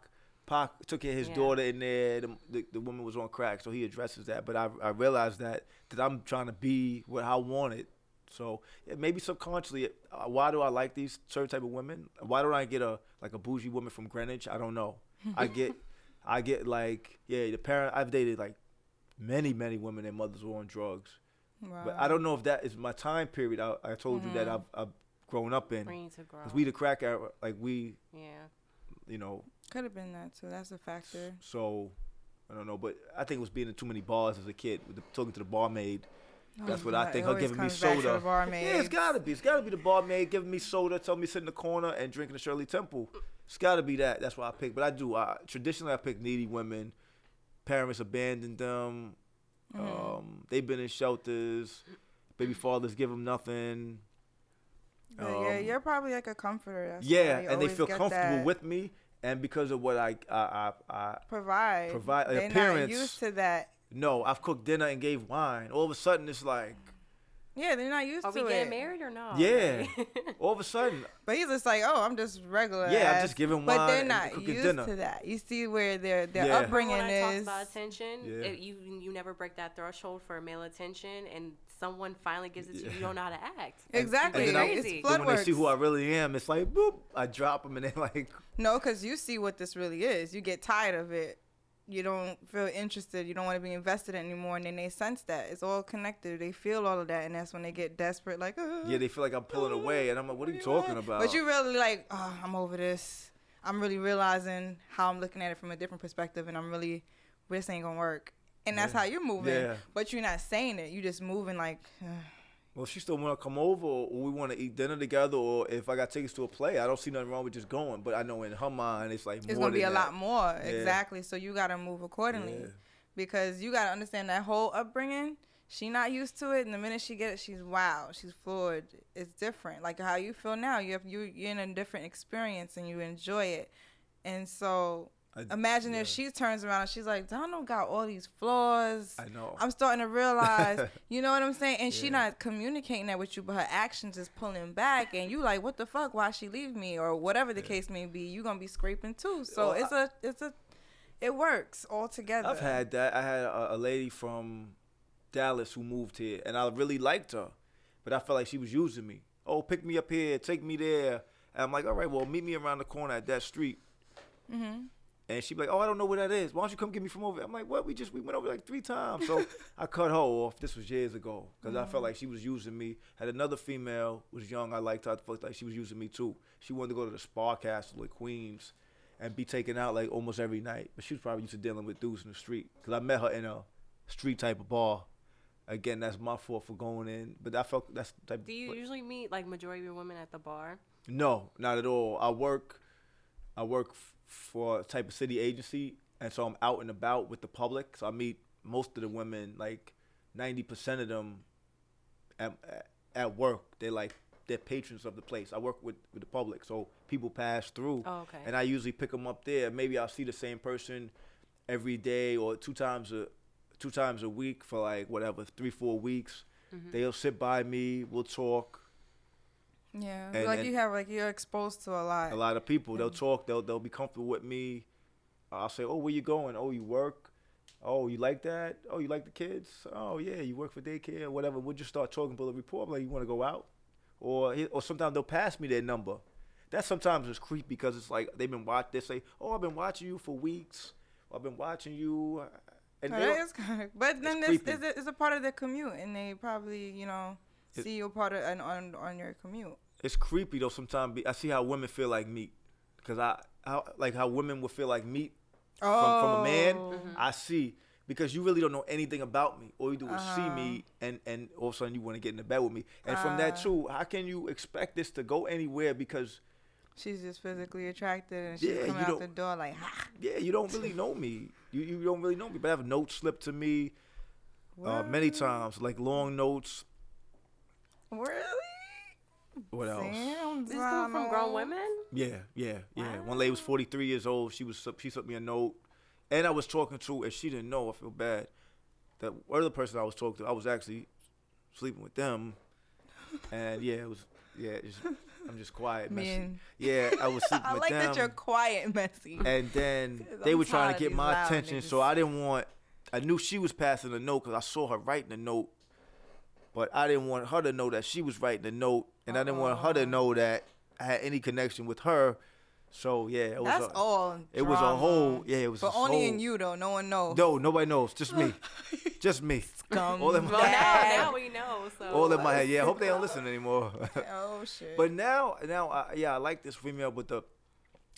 Pac took his Yeah. daughter in there. The, the, the woman was on crack, so he addresses that. But I, I realized that that I'm trying to be what I wanted. So maybe subconsciously, uh, why do I like these certain type of women? Why don't I get a like a bougie woman from Greenwich? I don't know. <laughs> I get, I get like yeah, the parent. I've dated like many many women and mothers were on drugs, but I don't know if that is my time period. I, I told you that I've, I've grown up in. For you to grow. Cause we the crack era, like we, yeah. You know, Could have been that too. That's a factor. so I don't know, but I think it was being in too many bars as a kid, with the, talking to the barmaid. That's what I think. it Her giving me comes back to soda. the barmaid. Yeah, it's gotta be. It's gotta be the barmaid giving me soda, telling me to sit in the corner and drinking the Shirley Temple. It's gotta be that. That's why I pick. But I do. I, traditionally, I pick needy women. Parents abandoned them. Mm-hmm. Um, they've been in shelters. Baby fathers give them nothing. But yeah, Um, you're probably like a comforter. That's yeah, you and they feel comfortable that with me, and because of what I I I, I provide. provide- They're appearance. not used to that. no, I've cooked dinner and gave wine. All of a sudden, it's like, Yeah, they're not used Are to it. Are we getting married or not? yeah. <laughs> all of a sudden, But he's just like, oh, I'm just regular. Yeah, I'm just giving wine. But they're not cooking used dinner. to that. You see where their their Yeah. upbringing when I talked is. about attention, Yeah. if you you never break that threshold for male attention, and someone finally gives it to you, you don't know how to act. Exactly. And then I- it's crazy. flood then when they see who I really am, it's like boop. I drop them and they're <laughs> like, No, because you see what this really is. You get tired of it. You don't feel interested. You don't want to be invested anymore. And then they sense that. It's all connected. They feel all of that. And that's when they get desperate, like, uh, yeah, they feel like I'm pulling away, and I'm like, what are you you talking about? But you really like, oh, I'm over this. I'm really realizing how I'm looking at it from a different perspective. And I'm really, this ain't going to work. And that's Yeah. how you're moving. Yeah. But you're not saying it. You're just moving like, uh, <sighs> well, if she still want to come over, or we want to eat dinner together, or if I got tickets to a play, I don't see nothing wrong with just going. But I know in her mind, it's like it's to be a than lot that. more. Exactly. So you got to move accordingly. Yeah. because you gotta understand that whole upbringing. She not used to it, and the minute she get it, she's wow, she's floored. It's different. Like how you feel now, you have you you're in a different experience and you enjoy it. And so I- imagine yeah. if she turns around and she's like, Donald got all these flaws. I know. I'm starting to realize, <laughs> you know what I'm saying? And she not communicating that with you, but her actions is pulling back, and you like, what the fuck? Why she leave me, or whatever the case may be? You gonna be scraping too. So Well, it's a it's a it works all together. I've had that. I had a, a lady from Dallas who moved here, and I really liked her, but I felt like she was using me. Oh, pick me up here, take me there. And I'm like, all right, well, meet me around the corner at that street. Mm-hmm. And she'd be like, oh, I don't know where that is. Why don't you come get me from over? there? I'm like, what? We just we went over like three times. So <laughs> I cut her off. This was years ago because I felt mm. like she was using me. Had another female was young. I liked her. I felt like she was using me too. She wanted to go to the Spa Castle in Queens and be taken out like almost every night. But she was probably used to dealing with dudes in the street because I met her in a street type of bar. Again, that's my fault for going in. But I felt that's the type. Do you but- usually meet like majority of your women at the bar? no, not at all. I work, I work for a type of city agency, and so I'm out and about with the public. So I meet most of the women, like ninety percent of them, at, at work. They're like they're patrons of the place. I work with with the public, so people pass through, Oh, okay. and I usually pick them up there. Maybe I'll see the same person every day or two times a two times a week for like whatever three four weeks. Mm-hmm. They'll sit by me. We'll talk. Yeah, And- like and- you have like you're exposed to a lot. a lot of people. They'll talk. They'll they'll be comfortable with me. I'll say, "Oh, where you going? Oh, you work? Oh, you like that? Oh, you like the kids? Oh, yeah, you work for daycare, or whatever." We'll just start talking, build a report. I'm like, "You want to go out?" Or or sometimes they'll pass me their number. That sometimes is creepy because it's like they've been watch. They say, "Oh, I've been watching you for weeks. I've been watching you," and Oh, that is <laughs> kind of, but then it's this creepy. is a, it's a part of their commute, and they probably you know see you part of on, on your commute. It's creepy though. Sometimes be- I see how women feel like meat, because I how like how women would feel like meat from, from a man, Oh. I see because you really don't know anything about me. All you do is see Uh-huh. me, and and all of a sudden you want to get in the bed with me. And from that Ah. too, how can you expect this to go anywhere? Because She's just physically attracted, and she's Yeah, coming out the door like, ha. yeah, you don't really know me. You you don't really know me. But I have notes slipped to me uh, many times, like long notes. Really? What else? Damn, This coming from grown women? Yeah, yeah, yeah. One lady was 43 years old. She was she sent me a note, and I was talking to, and she didn't know. I feel bad. That other person I was talking to, I was actually sleeping with them, and yeah, it was yeah. It's, I'm just quiet, Me messy. and- Yeah, I was sleeping <laughs> I with like them, I like that you're quiet, messy. and then <laughs> they I'm were trying to get my loud attention, so. I didn't want. I knew she was passing the note because I saw her writing the note, but I didn't want her to know that she was writing the note, and I didn't want her to know that I had any connection with her. So yeah, it was That's a, all. it was a whole yeah, it was a whole But a only whole, in you though. No one knows. No, nobody knows, just me, <laughs> just me. Scum All in my Well, now, now we know. So All in my head. Yeah, I hope they don't listen anymore. <laughs> Oh shit. But now, now, I, yeah, I like this female. But the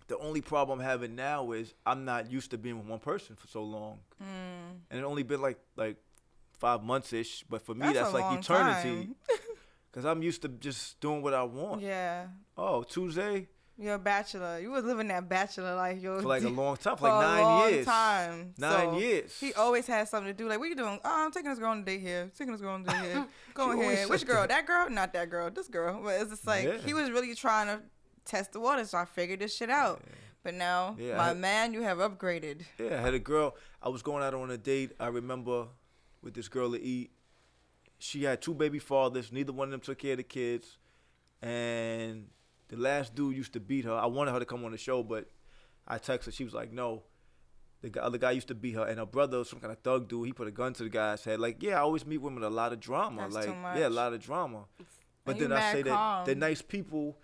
the only problem I'm having now is I'm not used to being with one person for so long, Mm. and it only been like like five months ish. But for me, That's that's, like eternity, because <laughs> <laughs> I'm used to just doing what I want. yeah. Oh, Tuesday You're a bachelor. You was living that bachelor life, yo. for like a long time, for like <laughs> a nine long years. time. Nine So, years. He always has something to do. Like, what you doing? Oh, I'm taking this girl on a date here. Taking this girl on a date here. Go ahead. Which girl? that. That girl? Not that girl. This girl. But it's just like Yeah. he was really trying to test the water, so I figured this shit out. But now, Yeah, my had- man, you have upgraded. Yeah, I had a girl. I was going out on a date. I remember with this girl to eat. She had two baby fathers. Neither one of them took care of the kids. And the last dude used to beat her. I wanted her to come on the show, but I texted. She was like, "No." The other guy used to beat her, and her brother, was some kind of thug dude, he put a gun to the guy's head. Like, yeah, I always meet women with a lot of drama. That's like, yeah, a lot of drama. But then I say that they're nice people.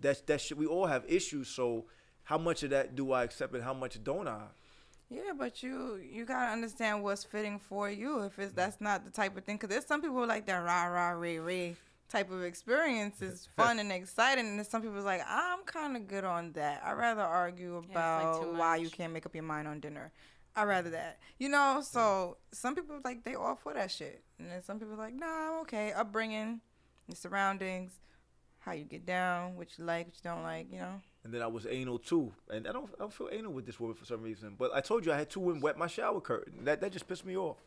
That's that shit. We all have issues. So how much of that do I accept, and how much don't I? Yeah, but you you gotta understand what's fitting for you. If it's that's not the type of thing, because there's some people who like that rah rah ray ray type of experience is fun and exciting, and there's some people who's like I'm kind of good on that. I'd rather argue like, about too why you can't make up your mind on dinner. I'd rather that, you know. So some people like they all for that shit, and then some people like nah, I'm okay. Upbringing, your surroundings, how you get down, what you like, what you don't like, you know. And then I was anal too, and I don't, I don't feel anal with this woman for some reason. But I told you I had two women wet my shower curtain. That that just pissed me off.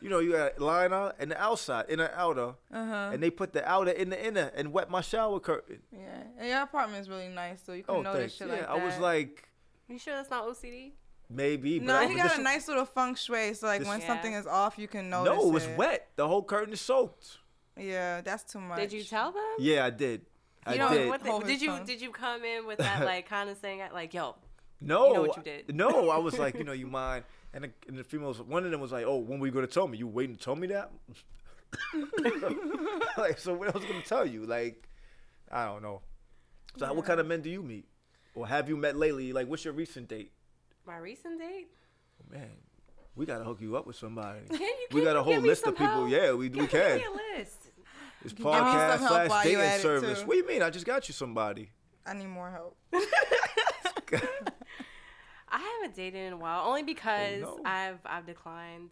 You know, you got liner and the outside, inner outer, Uh-huh. and they put the outer in the inner and wet my shower curtain. Yeah, and your apartment is really nice, so you can Oh, notice thanks. shit Yeah, like I was that. like, You sure that's not OCD? maybe. But No, I, he but got a nice little feng shui, so like this- when Yeah. something is off, you can notice. No, it was it. wet. The whole curtain is soaked. Yeah, that's too much. Did you tell them? Yeah, I did. I You know did. what? The, Hold did you did you come in with that <laughs> like kind of saying like, yo, No, You know what you did. No, I was like, you know, <laughs> you mind. And the, and the females, one of them was like, "Oh, when were you gonna tell me? You waiting to tell me that?" <laughs> like, so what else was gonna tell you? Like, I don't know. So, what kind of men do you meet, or have you met lately? Like, what's your recent date? my recent date? Oh, man, we gotta hook you up with somebody. Can you, we got a whole list of people. help? Yeah, we, we Give can. Me a. It's Give me some podcast help slash while dating service. too. What do you mean? I just got you somebody. I need more help. <laughs> <laughs> I haven't dated in a while, only because oh, no. I've I've declined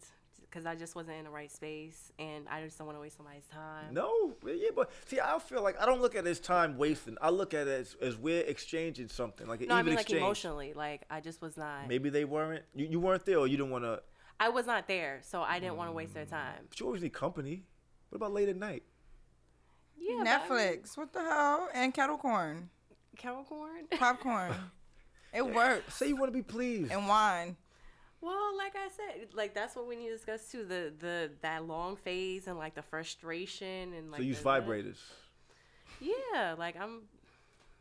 because I just wasn't in the right space, and I just don't want to waste somebody's time. No, yeah, but see, I feel like I don't look at it as time wasting. I look at it as, as we're exchanging something, like an No, I even mean like emotionally, like I just was not. Maybe they weren't. You, you weren't there, or you didn't want to. I was not there, so I didn't want to waste their mm. time. But you always need company. What about late at night? Yeah, but I mean, Netflix, what the hell? And kettle corn, kettle corn. <laughs> popcorn. it <laughs> works. Say you want to be pleased. And wine. Well, like I said, like that's what we need to discuss too. The the that long phase and like the frustration and like. so use the- vibrators. Yeah, like I'm.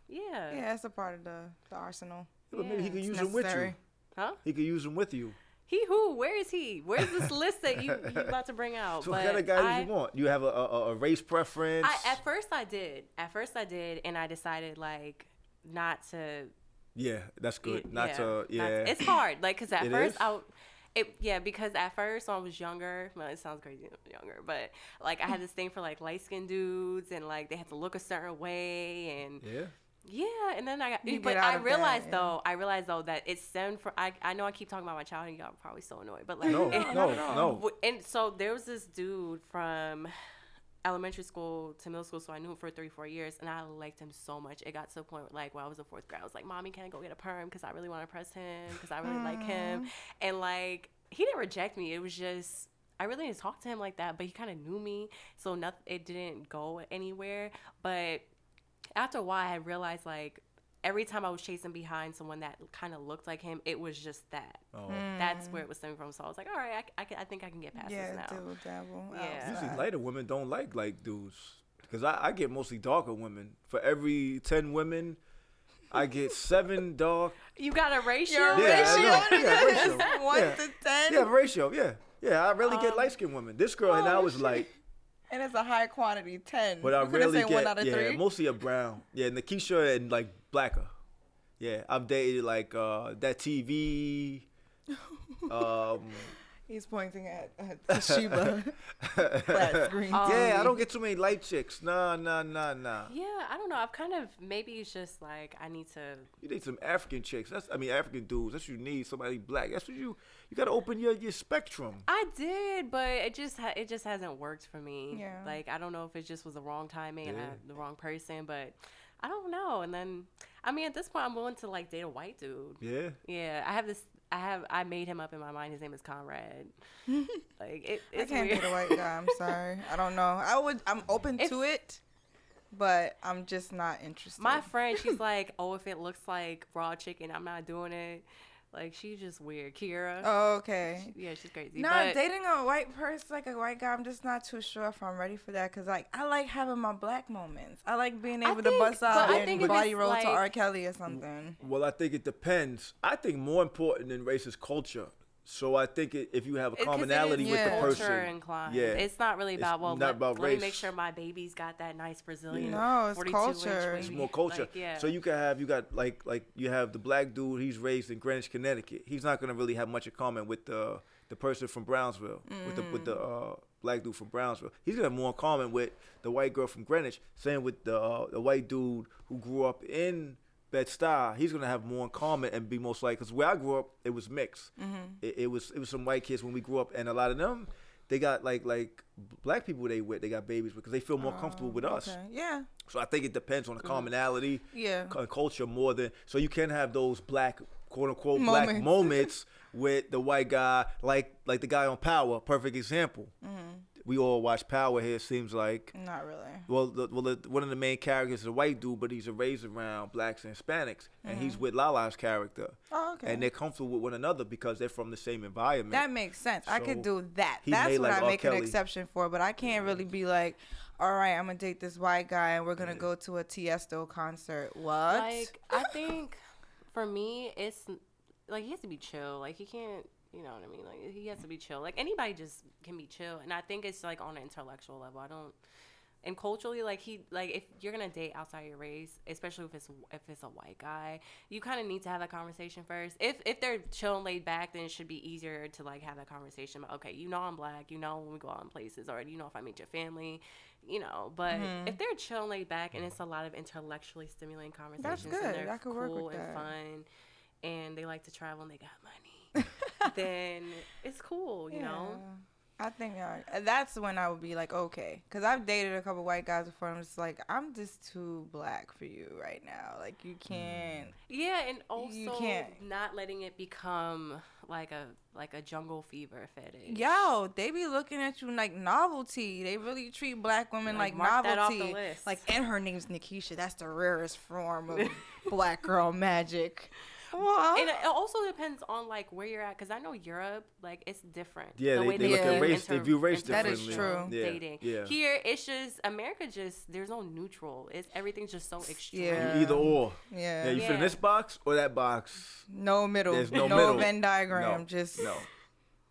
Yeah. Yeah, it's a part of the, the arsenal. Yeah, but maybe he could It's use them with you. Huh? He could use them with you. He who? Where is he? Where's this list that you you <laughs> about to bring out? So what kind of guy do you want? You have a, a, a race preference? I, at first I did. At first I did, and I decided like not to. yeah, that's good. it- not yeah, to. not Yeah. to- it's hard, like, cause at It first is? I. It, yeah, because at first when I was younger, well, it sounds crazy, younger, but like I had this thing for like light skinned dudes and like they had to look a certain way and yeah. Yeah, and then I got, You but I of that, realized yeah. though, I realized though that it stemmed from. I, I know I keep talking about my childhood, y'all are probably so annoyed, but like, No, it- <laughs> no, no. And so there was this dude from elementary school to middle school, so I knew him for three, four years, and I liked him so much. It got to a point where, like, when I was in fourth grade, I was like, "Mommy, can I go get a perm? Because I really want to press him. Because I really like him." And like, he didn't reject me. It was just. I really didn't talk to him like that, but he kind of knew me, so nothing. It didn't go anywhere. But after a while, I realized like every time I was chasing behind someone that kind of looked like him, it was just that. Oh. That's where it was stemming from. So I was like, all right, I, I, can, I think I can get past Yeah, this now. dibble dabble. Yeah. Usually lighter women don't like like dudes. Because I, I get mostly darker women. For every 10 women, I get <laughs> seven dark. You got a ratio? Your Yeah, I know. ratio? Yeah, <laughs> ratio. One Yeah. to ten. Yeah, ratio. Yeah. Yeah, I rarely get Um, light skinned women. This girl oh, now is shit. like And it's a high quantity ten. But I You couldn't really say get one out of yeah, three. mostly a brown. Yeah, Nikisha and like blacker. Yeah, I've dated like uh that TV. <laughs> um, He's pointing at, at <laughs> the Sheba <laughs> flat screen. Um, yeah, I don't get too many light chicks. Nah, nah, nah, nah. Yeah, I don't know. I've kind of maybe it's just like I need to. You need some African chicks. That's I mean African dudes. That's what you need. Somebody black. That's what you you got to open your your spectrum. I did, but it just ha- it just hasn't worked for me. Yeah. Like I don't know if it just was the wrong timing and I the wrong person, but I don't know. And then I mean, at this point, I'm willing to like date a white dude. Yeah. Yeah, I have this. I have. I made him up in my mind. His name is Conrad. <laughs> like it, I can't weird. date a white guy. I'm <laughs> sorry. I don't know. I would. I'm open If- to it, but I'm just not interested. My friend, she's like, oh, if it looks like raw chicken, I'm not doing it. Like she's just weird. Kira. Oh, okay. Yeah, she's crazy. No, but dating a white person, like a white guy, I'm just not too sure if I'm ready for that. Cause like I like having my black moments. I like being I able to think- bust out and think if body roll like- to R. Kelly or something. Well, I think it depends. I think more important than race is culture. So I think it, if you have a It- 'cause it commonality is with the Yeah. person, culture inclined. yeah, it's not really It's about well. not let, about let me make sure my baby's got that nice Brazilian. No, it's 42 inch culture. It's more culture. like, yeah. So you can have you got like like you have the black dude. He's raised in Greenwich, Connecticut. He's not gonna really have much in common with the the person from Brownsville, with the with the uh, black dude from Brownsville. He's gonna have more in common with the white girl from Greenwich. Same with the uh, the white dude who grew up in Bed Stuy. He's gonna have more in common and be most like because where I grew up, it was mixed. Mm-hmm. It, it was it was some white kids when we grew up, and a lot of them. They got like like black people they with they got babies because they feel more comfortable oh, with us. Okay. Yeah. So I think it depends on the mm-hmm. commonality, Yeah. cu- culture more than. So you can have those black, quote unquote, black Moments. moments with the white guy, like like the guy on Power. Perfect example. Mm-hmm. We all watch Power here. Seems like. Not really. Well, the, well, the, one of the main characters is a white dude, but he's raised around blacks and Hispanics, and he's mm-hmm. with Lala's character, Oh, okay. and they're comfortable with one another because they're from the same environment. That makes sense. I could do that. That's what like I R. make an exception for. But I can't really be like, all right, I'm gonna date this white guy and we're gonna go to a Tiesto concert. What? Like I think for me, it's like he has to be chill. Like he can't. You know what I mean? Like he has to be chill. Like anybody just can be chill, and I think it's like on an intellectual level. I don't. And culturally, like he, like if you're gonna date outside your race, especially if it's if it's a white guy, you kind of need to have that conversation first. If if they're chill and laid back, then it should be easier to like have that conversation. About, okay, you know I'm black, you know when we go out in places, or you know if I meet your family, you know. But Mm-hmm. if they're chill and laid back, and it's a lot of intellectually stimulating conversations, that's good. and they're I could work cool with and that. fun, and they like to travel and they got money, <laughs> then it's cool, you know. I think uh, that's when I would be like, okay, because I've dated a couple white guys before. I'm just like, I'm just too black for you right now. Like you can't. Yeah, and also You can't. not letting it become like a like a jungle fever fetish. Yo, they be looking at you like novelty. They really treat black women Like, like, mark that off the novelty. list. Like, and her name's Nikisha. That's the rarest form of <laughs> black girl magic. What? And it also depends on like where you're at, because I know Europe, like it's different. Yeah, the they- way they look at view race- they view race differently. That is true. Yeah, Dating. yeah. Here, it's just America. Just there's no neutral. It's everything's just so extreme. Yeah. Either or. yeah. Yeah, you fit in this box or that box. no middle. There's no no middle. Venn diagram. No, just no,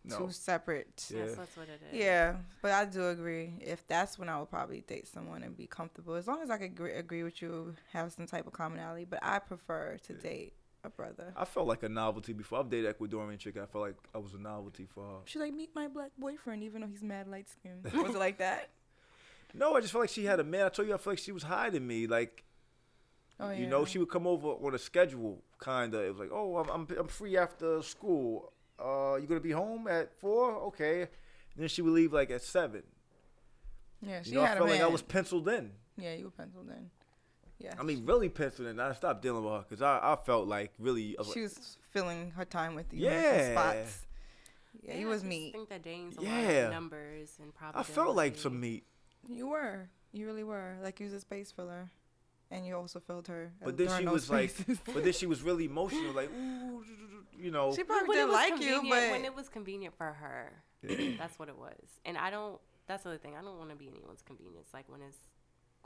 no. two separate. Yeah. Yes, that's what it is. Yeah, but I do agree. If that's when I would probably date someone and be comfortable, as long as I could agree, agree with you, have some type of commonality. But I prefer to date a brother. I felt like a novelty before. I've dated Ecuadorian chick. I felt like I was a novelty for her. She's like, meet my black boyfriend, even though he's mad light skinned. Was it like that? <laughs> No, I just felt like she had a man. I told you, I felt like she was hiding me. Like, Oh you know, she would come over on a schedule, kind of. It was like, oh, I'm, I'm, I'm free after school. Uh, you gonna be home at four? Okay. And then she would leave like at seven. Yeah, she You know, I had a man. like I was penciled in. yeah, you were penciled in. Yeah. I mean, really penciled in. I stopped dealing with her because I, I felt like really. I was she like, was filling her time with you. Yeah. spots. Yeah, Yeah, you was just me. think that dating's a lot Yeah. of numbers and I felt like some meat. You were. You really were. Like you was a space filler. And you also filled her. But uh, then she those was like, <laughs> but then she was really <laughs> emotional, like, ooh, you know. she probably when it did was like you, but when it was convenient for her, that's what it was. And I don't. That's the other thing. I don't want to be anyone's convenience. Like when it's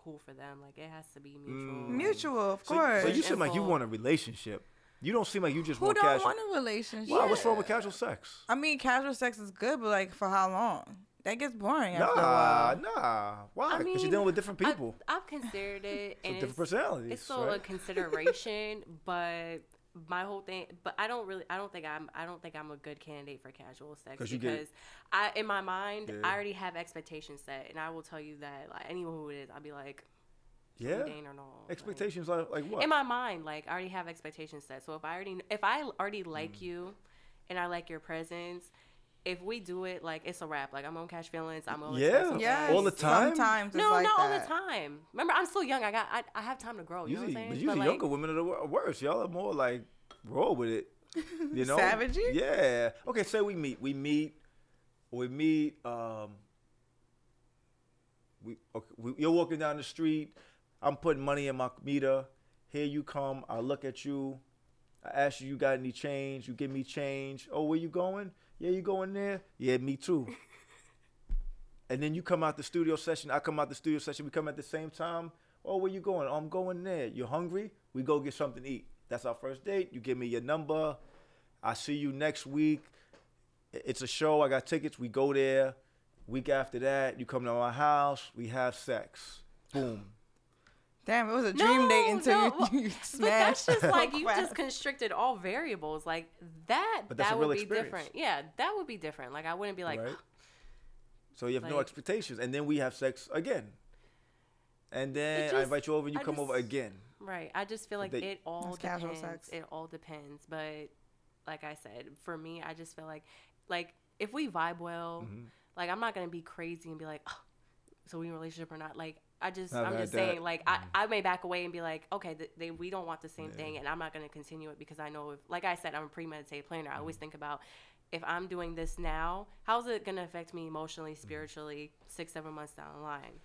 cool for them, like it has to be mutual. Mm. mutual, of So, course. so you seem like you want a relationship. You don't seem like you just Who want don't casual. want a relationship? Why? What's wrong with casual sex? I mean, casual sex is good, but like for how long? that gets boring after a while. Nah, nah. Why? I Because mean, you're dealing with different people. I've considered it, Some and different it's, personalities. it's still a <laughs> consideration, but my whole thing, but I don't really, I don't think I'm, I don't think I'm a good candidate for casual sex 'Cause you get- because I, in my mind, Yeah. I already have expectations set, and I will tell you that like anyone who it is, I'll be like, yeah. Or no. like- Expectations like, like what? in my mind, like I already have expectations set. So if I already if I already like Mm. you and I like your presence, if we do it like it's a wrap. Like I'm gonna catch feelings. I'm gonna Yeah. express some Yeah, All the time? Sometimes it's No, like not all the time. Remember, I'm still young. I got I, I have time to grow. You know what I'm usually, saying? but usually like, younger women are the wor- worst. Y'all are more like roll with it. You <laughs> know, savage. Yeah. Okay. Say we meet. We meet. We meet. Um. We, okay, we you're walking down the street. I'm putting money in my meter. Here you come. I look at you. I ask you, you got any change? You give me change. Oh, where you going? Yeah, you going there? Yeah, me too. <laughs> and then you come out the studio session. I come out the studio session. We come at the same time. Oh, where you going? Oh, I'm going there. You hungry? We go get something to eat. That's our first date. You give me your number. I see you next week. It's a show. I got tickets. We go there. Week after that, you come to my house. We have sex. Boom. Damn, it was a dream date until no, <laughs> you, well, you But that's just like you just constricted all variables. Like that, But that would be experience. different. Yeah, that would be different. Like I wouldn't be like, right? <gasps> So you have no expectations, and then we have sex again. And then I invite you over, and you I come over again. Right. I just feel like They- it all It's casual depends. sex. It all depends. But like I said, for me, I just feel like like if we vibe well, Mm-hmm. like I'm not gonna be crazy and be like, oh, so we in a relationship or not? Like I just I've I'm just that. Saying like I, I may back away and be like, okay, th- they we don't want the same thing, and I'm not gonna continue it because I know if like I said, I'm a premeditated planner. I always think about. If I'm doing this now, how's it gonna affect me emotionally, Mm-hmm. spiritually, six, seven months down the line?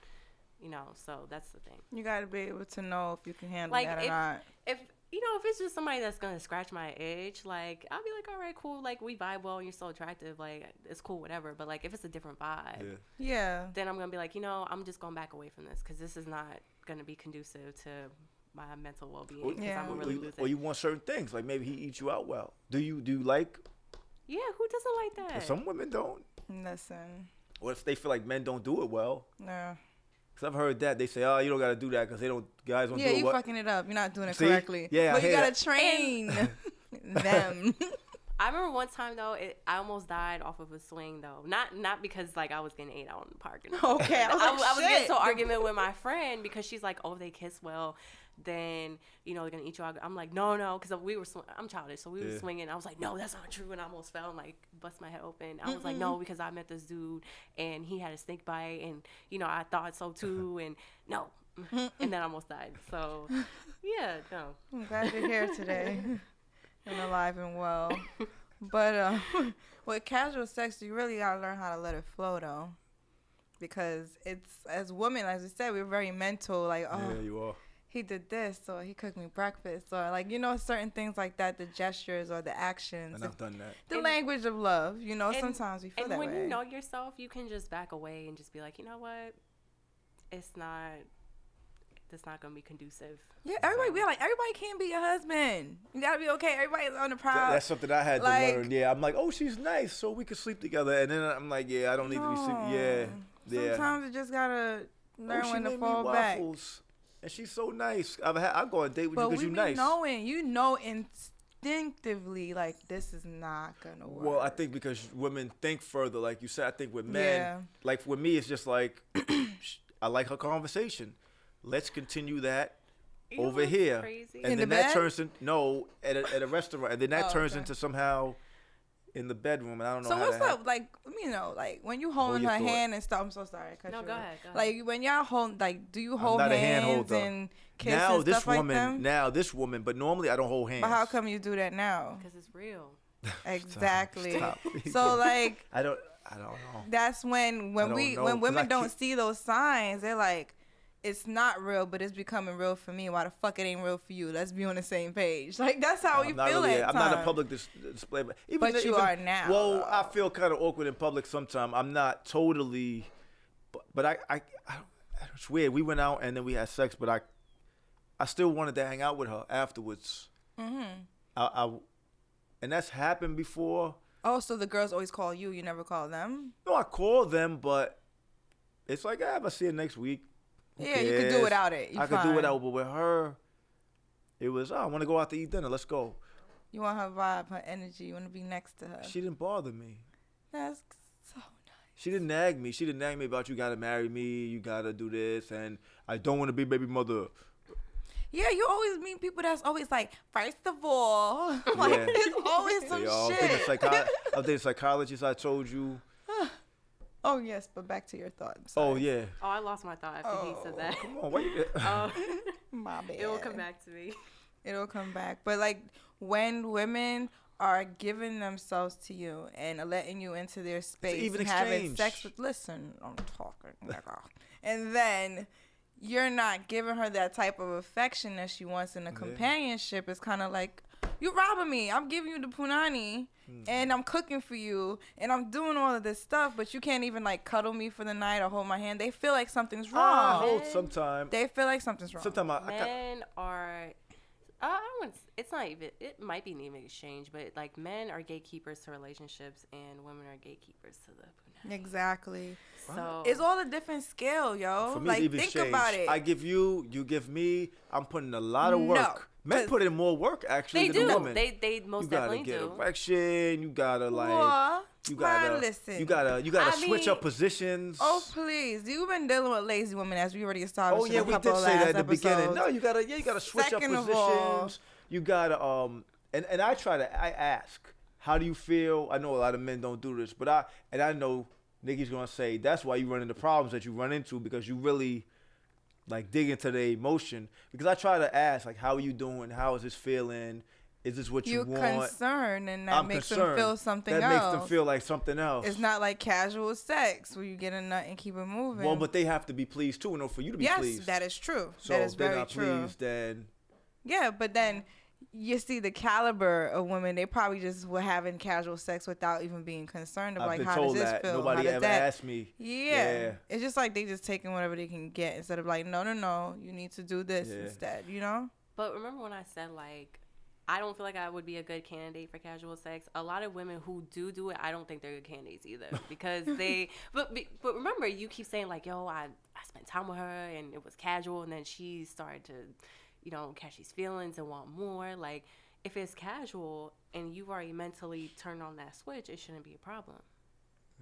You know, so that's the thing. You gotta be able to know if you can handle Like, that or if- not. if you know if it's just somebody that's gonna scratch my itch like i'll be like all right cool like we vibe well and you're so attractive like it's cool whatever but like if it's a different vibe Yeah. Yeah. then i'm gonna be like you know i'm just going back away from this because this is not gonna be conducive to my mental well-being because Yeah. i'm Or, gonna really you, lose or it you want certain things, like maybe he eats you out well. Do you do you like? yeah who doesn't like that Some women don't, Listen. or if they feel like men don't do it well. No. Cause I've heard that they say, oh, you don't gotta do that because they don't guys don't Yeah, do it you well. fucking it up. You're not doing it See? correctly. Yeah, I But you gotta that. train <laughs> <laughs> them. I remember one time though, it, I almost died off of a swing though. Not not because like I was getting ate out in the park. Okay, I was like, I was getting shit. to an argument with my friend because she's like, "Oh, they kiss well, then you know they're gonna eat you out." I'm like, "No, no," because we were sw- I'm childish, so we were swinging. I was like, "No, that's not true," and I almost fell and like bust my head open. I was like, "No," because I met this dude and he had a snake bite, and you know I thought so too, and no, and then I almost died. So <laughs> yeah, no. I'm glad you're here today <laughs> and alive and well. But uh, <laughs> with casual sex, you really gotta learn how to let it flow though, because it's as women, as we said, we're very mental. Like, oh, Yeah, you are. He did this, or he cooked me breakfast, or like you know certain things like that, the gestures or the actions, And I've done that. the And- language of love. You know, and- sometimes we feel and that when way. you know yourself, you can just back away and just be like, you know what, it's not. It's not gonna be conducive. yeah, everybody, we like everybody can't be your husband. You gotta be okay. Everybody's on the That- that's something I had like- to learn. Yeah, I'm like, oh, she's nice, so we can sleep together. And then I'm like, yeah, I don't need to be sleep. Yeah, yeah. Sometimes you just gotta learn oh, she when to made fall me back. waffles, and she's so nice. I've had, I go on a date with But you because you're be nice. knowing, you know instinctively, like this is not gonna work. Well, I think because women think further, like you said. I think with men, Yeah. like with me, it's just like <clears throat> I like her conversation. Let's continue that You over here, Crazy? and In then the that bed? turns in no at a, at a restaurant, and then that Oh, turns okay. into somehow in the bedroom, and I don't know. So how what's that up? Like you know, like when you Hold holding your her thought. hand and stuff. I'm so sorry. I No, you go ahead, go Like when y'all hold, like, do you hold not hands hand and kiss now and this stuff woman, like them? now this woman, but normally I don't hold hands. But how come you do that now? <laughs> Because it's real. <laughs> Exactly. stop. So <laughs> like I don't, I don't know. that's when when we know, when 'cause women don't can't- see those signs, they're like, it's not real, but it's becoming real for me. Why the fuck it ain't real for you? Let's be on the same page. <laughs> Like that's how I'm not feel really. I'm not a public dis- display, but even But the- you even- are now, Well, though. I feel kind of awkward in public sometimes. I'm not totally, but, but I, I, I, it's weird. We went out and then we had sex, but I, I still wanted to hang out with her afterwards. Mm-hmm. I, I, and that's happened before, Oh, so the girls always call you. You never call them. No, I call them, but it's like, ah, if I see it next week. Yeah, you could do without it. You I could do fine. without, but with her, it was, oh, I want to go out to eat dinner. Let's go. You want her vibe, her energy. You want to be next to her. She didn't bother me. That's so nice. She didn't nag me. She didn't nag me about you gotta marry me, you gotta do this, and I don't want to be baby mother. Yeah, you always meet people that's always like, first of all, <laughs> like Yeah. it's always some Yeah, I shit. thinking psycho- I was thinking psychologist. I told you. Oh yes, but back to your thoughts. Oh yeah. Oh, I lost my thought after he said that. Come on, why <laughs> you? <laughs> Oh, <laughs> my bad. it will come back to me. It'll come back. But like when women are giving themselves to you and letting you into their space, even and having sex with. Listen, I'm talking, nigga. and then you're not giving her that type of affection that she wants in a companionship. It's kind of like you robbing me. I'm giving you the punani. Hmm. And I'm cooking for you, and I'm doing all of this stuff, but you can't even like cuddle me for the night or hold my hand. They feel like something's I wrong. hold Man. sometime. They feel like something's wrong. Sometimes I, I men are. Uh, I don't want. It's not even. It might be an even exchange, but like men are gatekeepers to relationships, and women are gatekeepers to the. punani. Exactly. So It's all a different scale, yo. for me, like it's even think exchange. about it. I give you, you give me. I'm putting a lot of No, work. Men put in more work actually they than do. women. They they most you gotta definitely get do. erection. You gotta like. You gotta. listen. You gotta. You gotta I switch mean- up positions. Oh please! You've been dealing with lazy women as we already established. Oh yeah, we did say that at the beginning. No, you gotta yeah, you gotta switch Second up positions. all- you gotta um and, and I try to I ask, how do you feel? I know a lot of men don't do this, but I and I know Nikki's gonna say that's why you run into problems that you run into because you really like dig into the emotion. Because I try to ask like how are you doing? How is this feeling? Is this what you You're want? concerned, and that I'm makes concerned. them feel something that else. makes them feel like something else. it's not like casual sex where you get a nut and keep it moving. well, but they have to be pleased too, in order for you to be yes, pleased. that is true. so that is if they're very not true. pleased, then Yeah, but then you see the caliber of women. They probably just were having casual sex without even being concerned of I've like been how told does this that feel? nobody how ever that? asked me. Yeah. Yeah. It's just like they just taking whatever they can get instead of like, no, no, no, you need to do this Yeah. instead, you know? But remember when I said like I don't feel like I would be a good candidate for casual sex. A lot of women who do do it, I don't think they're good candidates either <laughs> because they. But but remember, you keep saying like, "Yo, I I spent time with her and it was casual," and then she started to, you know, catch these feelings and want more. Like if it's casual and you've already mentally turned on that switch, it shouldn't be a problem.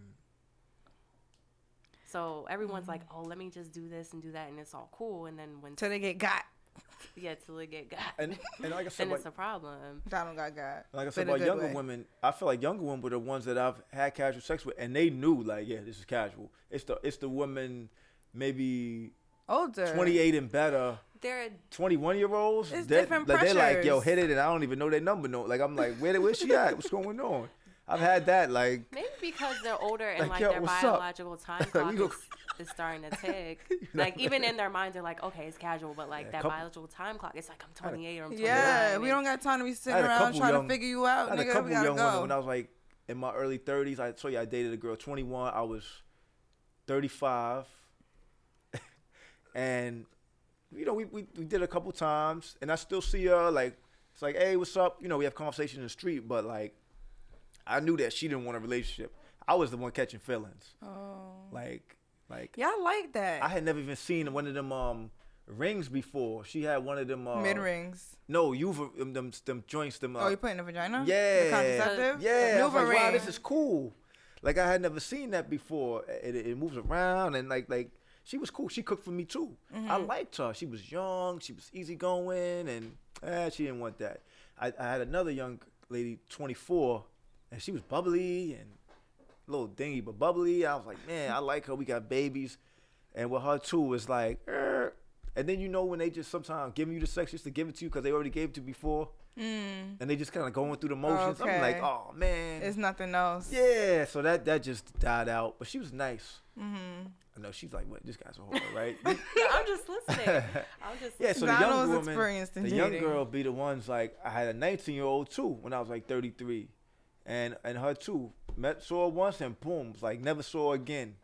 Mm. So everyone's mm-hmm. like, "Oh, let me just do this and do that," and it's all cool. And then when Till they get got. <laughs> yeah, till they get got, And and like I said, <laughs> then like, it's a problem. Donald got got. like I said But about younger way. women, I feel like younger women were the ones that I've had casual sex with, and they knew like, yeah, this is casual. It's the it's the women maybe Older. 28 and better, They're 21 year olds. It's that- different like, They're like, yo, pressures. hit it, and I don't even know their number. No, like I'm like, where where's she at? What's going on? I've had that like. <laughs> Maybe because they're older and Like, like, yo, their what's up? biological <laughs> time clock go- is, is starting to <laughs> tick. like even in their minds, they're like, okay, it's casual, but like Yeah, that couple- biological time clock, it's like I'm 28 or I'm 29. Yeah, we don't got time to be sitting around trying young- to figure you out I out, had a couple We gotta young women go. when I was like in my early 30s. I told you I dated a girl 21. I was 35, and you know we, we we did a couple times, and I still see her like it's like, hey, what's up? You know, we have conversations in the street, but like I knew that she didn't want a relationship. I was the one catching feelings. oh. Like like Yeah, I like that. I had never even seen one of them um rings before. She had one of them uh, Mid rings. No, you them, them them joints them. Uh, oh, you put in the vagina? yeah. The contraceptive? Yeah, like, wow, this is cool. Like I had never seen that before. It, it, it moves around and like like she was cool. She cooked for me too. I Mm-hmm. liked her. She was young. She was easygoing, and eh, she didn't want that. I, I had another young lady, 24, and she was bubbly and a little dingy but bubbly. I was like, man, I like her. We got babies, and with her too, it's like. er. And then you know when they just sometimes giving you the sex just to give it to you because they already gave it to you before, Mm, and they just kind of going through the motions. I'm like, oh man, it's nothing else. yeah, so that that just died out. But she was nice. Mm-hmm. I know she's like, what? This guy's a whore, right? <laughs> I'm just listening. <laughs> I'm just yeah. So the young woman, the young girl, be the ones like I had a 19 year old too when I was like 33, and and her too. Met saw her once and boom, like never saw her again.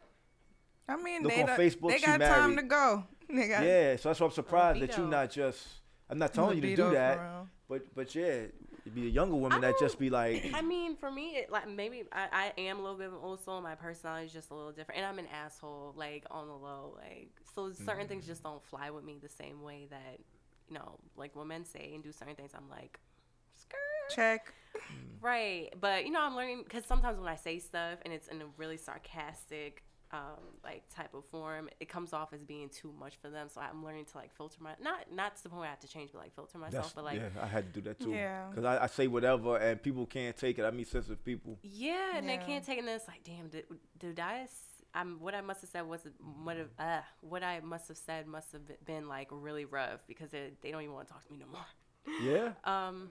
I mean, Look they, on Facebook, they got time to go. <laughs> Got Yeah, so that's why I'm surprised that you're not just. I'm not telling you to do that. But but yeah, It'd be a younger woman that just be like, I mean, for me, it, like maybe I, I am a little bit of an old soul. My personality is just a little different, and I'm an asshole, like on the low, like so certain things mm-hmm. just don't fly with me the same way that you know, like women say and do certain things, I'm like, skirt. Check. Right, but you know, I'm learning because sometimes when I say stuff and it's in a really sarcastic, um, like type of form, it comes off as being too much for them. So I'm learning to like filter my not not to the point where I have to change, but like filter myself. that's, but like, yeah, I had to do that too. Yeah. Cause I, I say whatever and people can't take it. I mean, sensitive people. Yeah, and Yeah. they can't take it. And it's like, damn, did, did I? s- I'm what I must have said was what have, uh, what I must have said must have been like really rough because they, they don't even want to talk to me no more. Yeah. <laughs> Um,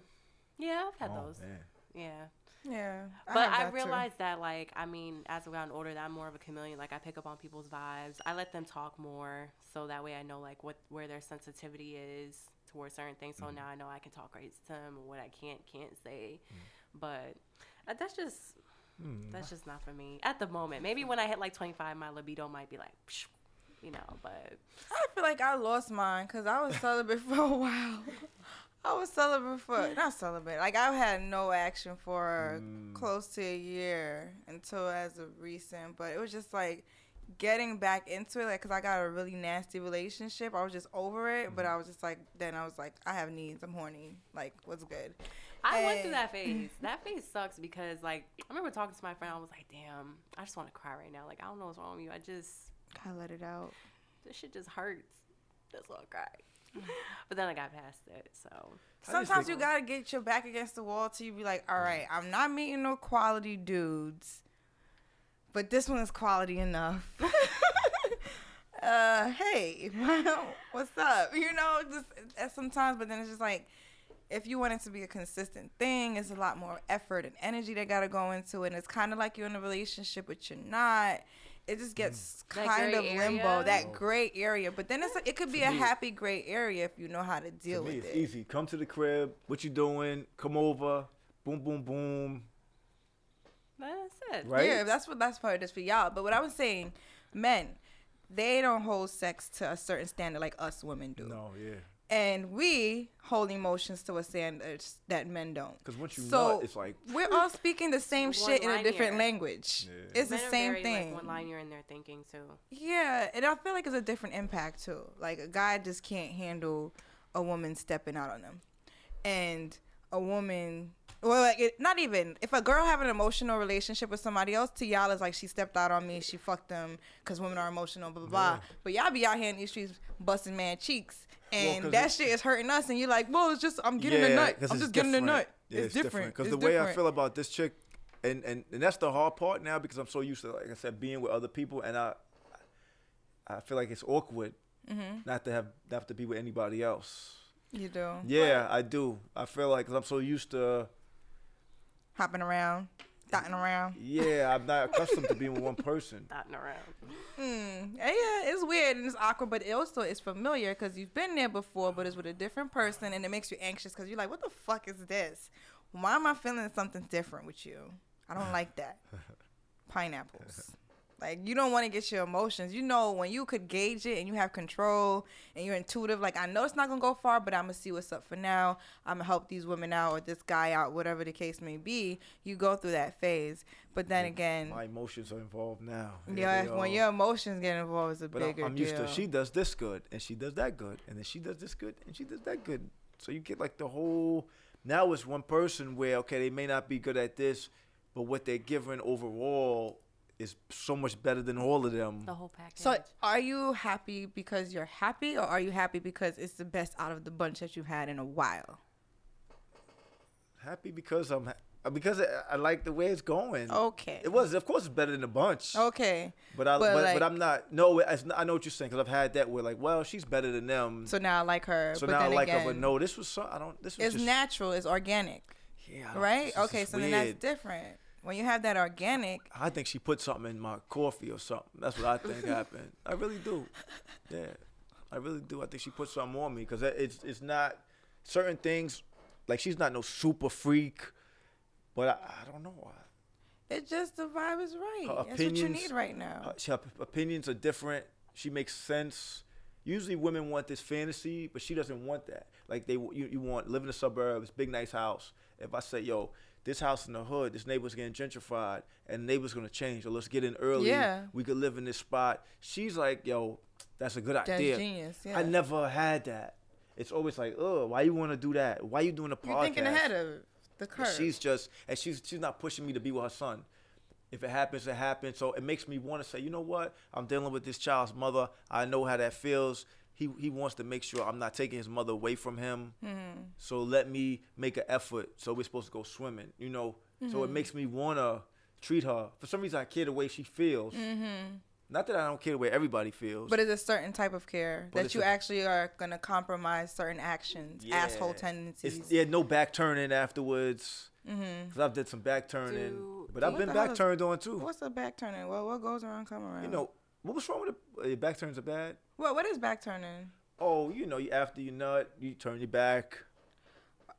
yeah, I've had Oh, those. man. Yeah, Yeah. but have I that too. realized that like I mean, as I've gotten older, that I'm more of a chameleon. Like I pick up on people's vibes. I let them talk more, so that way I know like what where their sensitivity is towards certain things. So mm-hmm. now I know I can talk right to them and what I can't can't say. Mm. But uh, that's just mm. that's just not for me at the moment. Maybe when I hit like 25, my libido might be like, psh, you know. But I feel like I lost mine because I was celibate <laughs> for a while. I was celibate for not celibate. Like I had no action for mm. close to a year until as of recent. But it was just like getting back into it, like because I got a really nasty relationship. I was just over it, but mm. I was just like, then I was like, I have needs. I'm horny. Like, what's good? I went through that <laughs> phase. That phase sucks because like I remember talking to my friend. I was like, damn, I just want to cry right now. Like I don't know what's wrong with you. I just I let it out. this shit just hurts. That's all I cried. <laughs> But then I got past it. So Sometimes you gotta get your back against the wall till you be like, all right, I'm not meeting no quality dudes, but this one is quality enough. <laughs> uh, hey, <laughs> what's up? You know, just uh, sometimes, but then it's just like, if you want it to be a consistent thing, it's a lot more effort and energy that gotta go into it. And it's kind of like you're in a relationship, but you're not. It just gets mm. That kind of limbo, area? that gray area. But then it's it could be To a me- happy gray area if you know how to deal To me, with it's it. easy. Come to the crib. What you doing? Come over. Boom, boom, boom. that's it. Right? Yeah, that's what that's part of this for y'all. But what I was saying, men, they don't hold sex to a certain standard like us women do. No, yeah. And we hold emotions to a standard that men don't. Because once you So nut, it's like we're all speaking the same shit in a different language. Yeah. It's Men the same very, thing. Like, one liner in there thinking too. Yeah, and I feel like it's a different impact too. Like a guy just can't handle a woman stepping out on him, and a woman, well, like it, not even if a girl have an emotional relationship with somebody else, to y'all is like she stepped out on me, she fucked them because women are emotional, blah blah blah. Yeah. But y'all be out here in these streets busting man cheeks, and 'cause that it- shit is hurting us, and you're like, well, it's just I'm getting the nut. I'm it's just getting the different. nut. Yeah, it's, different Because It's the way I feel about this chick, and, and and that's the hard part now because I'm so used to, like I said, being with other people, and I I feel like it's awkward Mm-hmm. not to have not to be with anybody else. you do Yeah, I do. I feel like I'm so used to. hopping around, dotting around. Yeah, I'm not accustomed to being with one person. <laughs> Dotting around. Mm, yeah, it's weird and it's awkward, but it also is familiar because you've been there before, but it's with a different person, and it makes you anxious because you're like, "What the fuck is this? Why am I feeling something different with you? I don't <laughs> like that." Pineapples. Like you don't want to get your emotions. You know when you could gauge it and you have control and you're intuitive. Like I know it's not gonna go far, but I'm gonna see what's up for now. I'm gonna help these women out or this guy out, whatever the case may be. You go through that phase, but then again, My emotions are involved now. Yeah, when your emotions get involved, it's a But I'm, bigger I'm used deal. to she does this good and she does that good and then she does this good and she does that good. So you get like the whole. Now it's one person where okay they may not be good at this, but what they're giving overall is so much better than all of them. The whole package. so, are you happy because you're happy, or are you happy because it's the best out of the bunch that you've had in a while? Happy because I'm ha- uh, because I, I like the way it's going. Okay. It was of course it's better than a bunch. Okay. But I But, but, like- but I'm not no it's not, I know what you're saying because I've had that where like well she's better than them. So now I like her. So but now I like again, her, but no, this was so I don't. This was It's just, natural. It's organic, yeah, right? Okay. just So then that's different. When you have that organic, I think she put something in my coffee or something. That's what I think <laughs> happened. I really do. Yeah, I really do. I think she put something on me because it's it's not certain things. Like she's not no super freak, but I, I don't know. I, it just the vibe is right. Her That's what you opinions- need right now. her, her opinions are different. She makes sense, usually women want this fantasy, but she doesn't want that. Like they, you, you want live in the suburbs, big nice house. If I say, yo, this house in the hood, this neighbor's getting gentrified, and the neighbor's gonna change, So let's get in early. Yeah. We could live in this spot. She's like, yo, that's a good That's idea. genius. Yeah. I never had that. It's always like, oh, why you want to do that? Why you doing a podcast? You're thinking ahead of the curve. She's just, and she's she's not pushing me to be with her son. If it happens, it happens. So it makes me want to say, you know what? I'm dealing with this child's mother. I know how that feels. He he wants to make sure I'm not taking his mother away from him. Mm-hmm. So let me make an effort. So we're supposed to go swimming, you know. So it Mm-hmm. makes me wanna treat her. For some reason, I care the way she feels. Not that I don't care the way everybody feels. Mm-hmm. But it's a certain type of care But that you a- actually are gonna compromise certain actions, asshole tendencies. It's, yeah, no back turning afterwards. Mm-hmm. Cause I've did some back turning, Do- but do I've been back turned on too. What's a back turning? Well, what goes around come around. You know, what was wrong with the uh, back turns are bad? What? What is back turning? Oh, you know, you after you nut, you turn your back.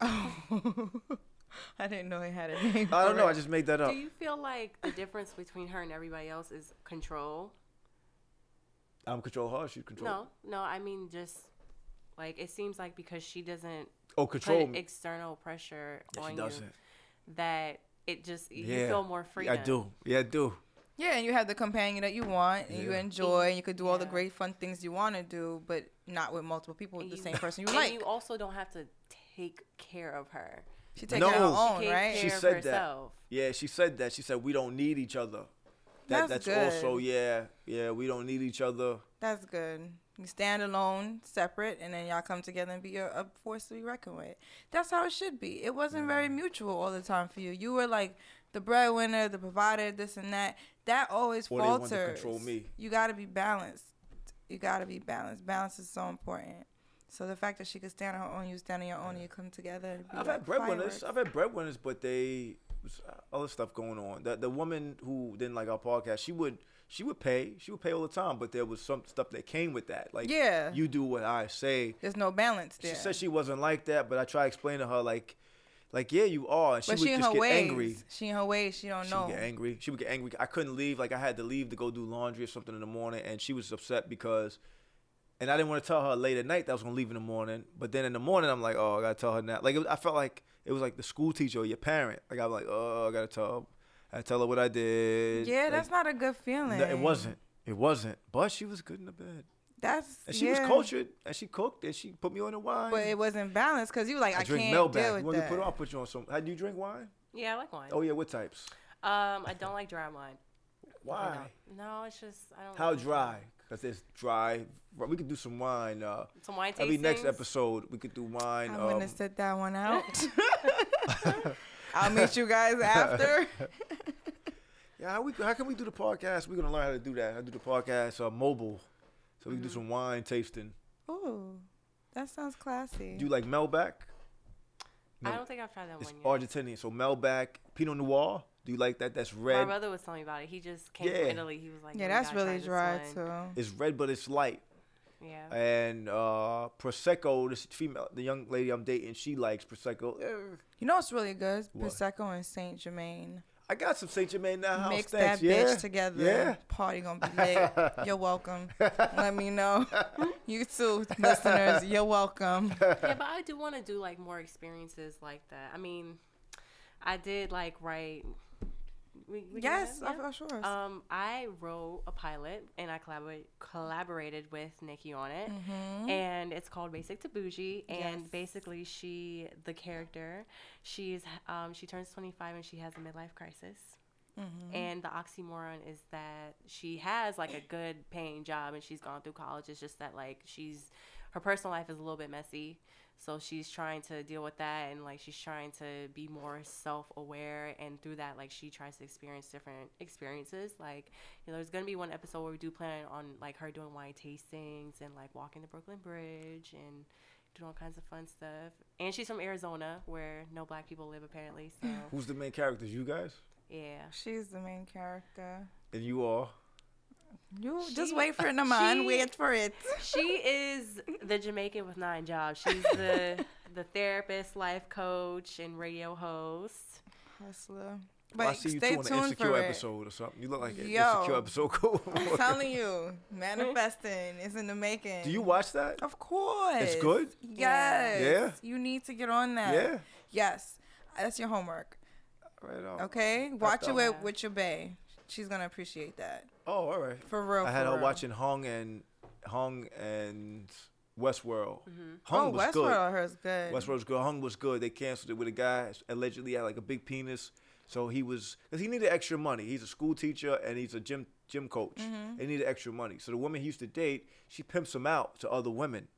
Oh, <laughs> I didn't know it had a name. I don't know. it. I just made that up. Do you feel like the difference between her and everybody else is control? I'm control her. She control. No, no. I mean, just like it seems like because she doesn't Oh, control put external pressure Yeah, on she you, doesn't. that it just you Yeah. feel more free. Yeah, I do. Yeah, I do. Yeah, and you have the companion that you want, and you enjoy, and you could do all the great fun things you want to do, but not with multiple people with And the you- same person you and like. you also don't have to take care of her. she takes No. care of her own, takes right? She of said that. herself. Yeah, she said that. She said we don't need each other. That, That's that's also yeah, yeah. We don't need each other. That's good. You stand alone, separate, and then y'all come together and be a, a force to be reckoned with. That's how it should be. It wasn't very mm-hmm. mutual all the time for you. You were like the breadwinner, the provider, this and that. That always Or they wanted falters. to control me. You got to be balanced. You got to be balanced. Balance is so important. So the fact that she could stand on her own, you stand on your own, and you come together. I've like had breadwinners. I've had breadwinners, but they was uh, other stuff going on. The the woman who didn't like our podcast, she would she would pay. She would pay all the time, but there was some stuff that came with that. Like Yeah. you do what I say. There's no balance there. She said she wasn't like that, but I try to explain to her like, like yeah, you are. And she but would she in just her get ways. angry. She in her ways. She don't She know. would get angry. She would get angry. I couldn't leave. Like I had to leave to go do laundry or something in the morning, and she was upset because, and I didn't want to tell her late at night that I was gonna leave in the morning. But then in the morning, I'm like, oh, I gotta tell her now. Like it was, I felt like it was like the school teacher or your parent. Like I was like, oh, I gotta tell her. I tell her what I did. Yeah, Like, that's not a good feeling. no, it wasn't. It wasn't. But she was good in the bed, That's and she yeah. was cultured, and she cooked, and she put me on the wine. But it wasn't balanced because you were like I, I drink can't deal with You want me to put on? I'll put you on some. How do you drink wine? Yeah, I like wine. Oh yeah, what types? Um, I don't like dry wine. Why? No, it's just I don't. How like dry? Because it's dry. We could do some wine. Uh, Some wine every next episode, we could do wine. I'm um, gonna sit that one out. <laughs> <laughs> I'll meet you guys after. <laughs> yeah, how, we, how can we do the podcast? We're gonna learn how to do that. How to do the podcast uh, mobile, so we can do Mm-hmm. some wine tasting. Ooh, that sounds classy. Do you like Malbec? I don't think I've tried that It's one yet. Argentinian. So Malbec, Pinot Noir. Do you like that? That's red. My brother was telling me about it. He just came Yeah. from Italy. He was like, yeah, "Yo, you that's gotta really try dry one." too. It's red, but it's light. Yeah. And uh, prosecco. This female, the young lady I'm dating, she likes prosecco. Eh, You know what's really good? What? Prosecco and Saint Germain. I got some Saint Germain in the house. Mix Thanks. that yeah. bitch together. Yeah. Party gonna be lit. <laughs> You're welcome. Let me know. <laughs> You too, listeners. You're welcome. <laughs> yeah, but I do want to do like more experiences like that. I mean, I did like write. We, we Yes, of of course. Um, I wrote a pilot and I collaborate, collaborated with Nikki on it, Mhm. and it's called Basic to Bougie. And Yes. basically, she, the character, she's um, she turns twenty five and she has a midlife crisis. Mhm. And the oxymoron is that she has like a good paying job and she's gone through college. It's just that like she's her personal life is a little bit messy. So she's trying to deal with that and like she's trying to be more self aware and through that like she tries to experience different experiences. Like, you know, there's gonna be one episode where we do plan on like her doing wine tastings and like walking the Brooklyn Bridge and doing all kinds of fun stuff. And she's from Arizona where no black people live apparently. So Who's the main characters? You guys? yeah. She's the main character. And you are? You just wait for it, man. she- Wait for it. she is the Jamaican with nine jobs. She's the the therapist, life coach, and radio host. Hustler. But I see you stay too on an tuned Insecure for episode or something. You look like an Yo. Insecure episode. <laughs> Cool. I'm telling you, manifesting is in the making. Do you watch that? Of course. It's good? Yes. Yeah? You need to get on that. Yeah. Yes. That's your homework. Right on. Okay. Watch it done. with, with your bae. She's gonna appreciate that. Oh, all right. For real. I had her real. watching Hung and Hung and Westworld. Mm-hmm. Hung Oh, was Westworld good. hers good. Westworld was good. Hung was good. They canceled it with a guy allegedly had like a big penis. So he was because he needed extra money. He's a school teacher and he's a gym gym coach. Mm-hmm. They needed extra money. So the woman he used to date, she pimps him out to other women.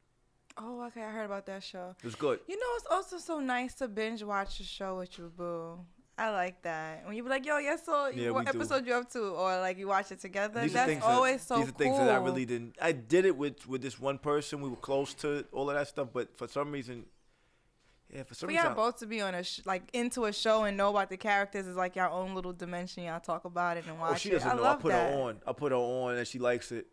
Oh, okay. I heard about that show. It was good. You know, it's also so nice to binge watch a show with your boo. I like that. When you be like, yo, yes, so Yeah, what we do. episode you up to? Or like you watch it together. These are That's always that, so These are cool. things that I really didn't. I did it with with this one person. We were close to all of that stuff, but for some reason, yeah, for some reason. We reason, got both to be on a sh- like into a show and know about the characters is like your own little dimension. Y'all talk about it and oh, watch oh, she it. doesn't I know. love I put that. her on. I put her on, and she likes it.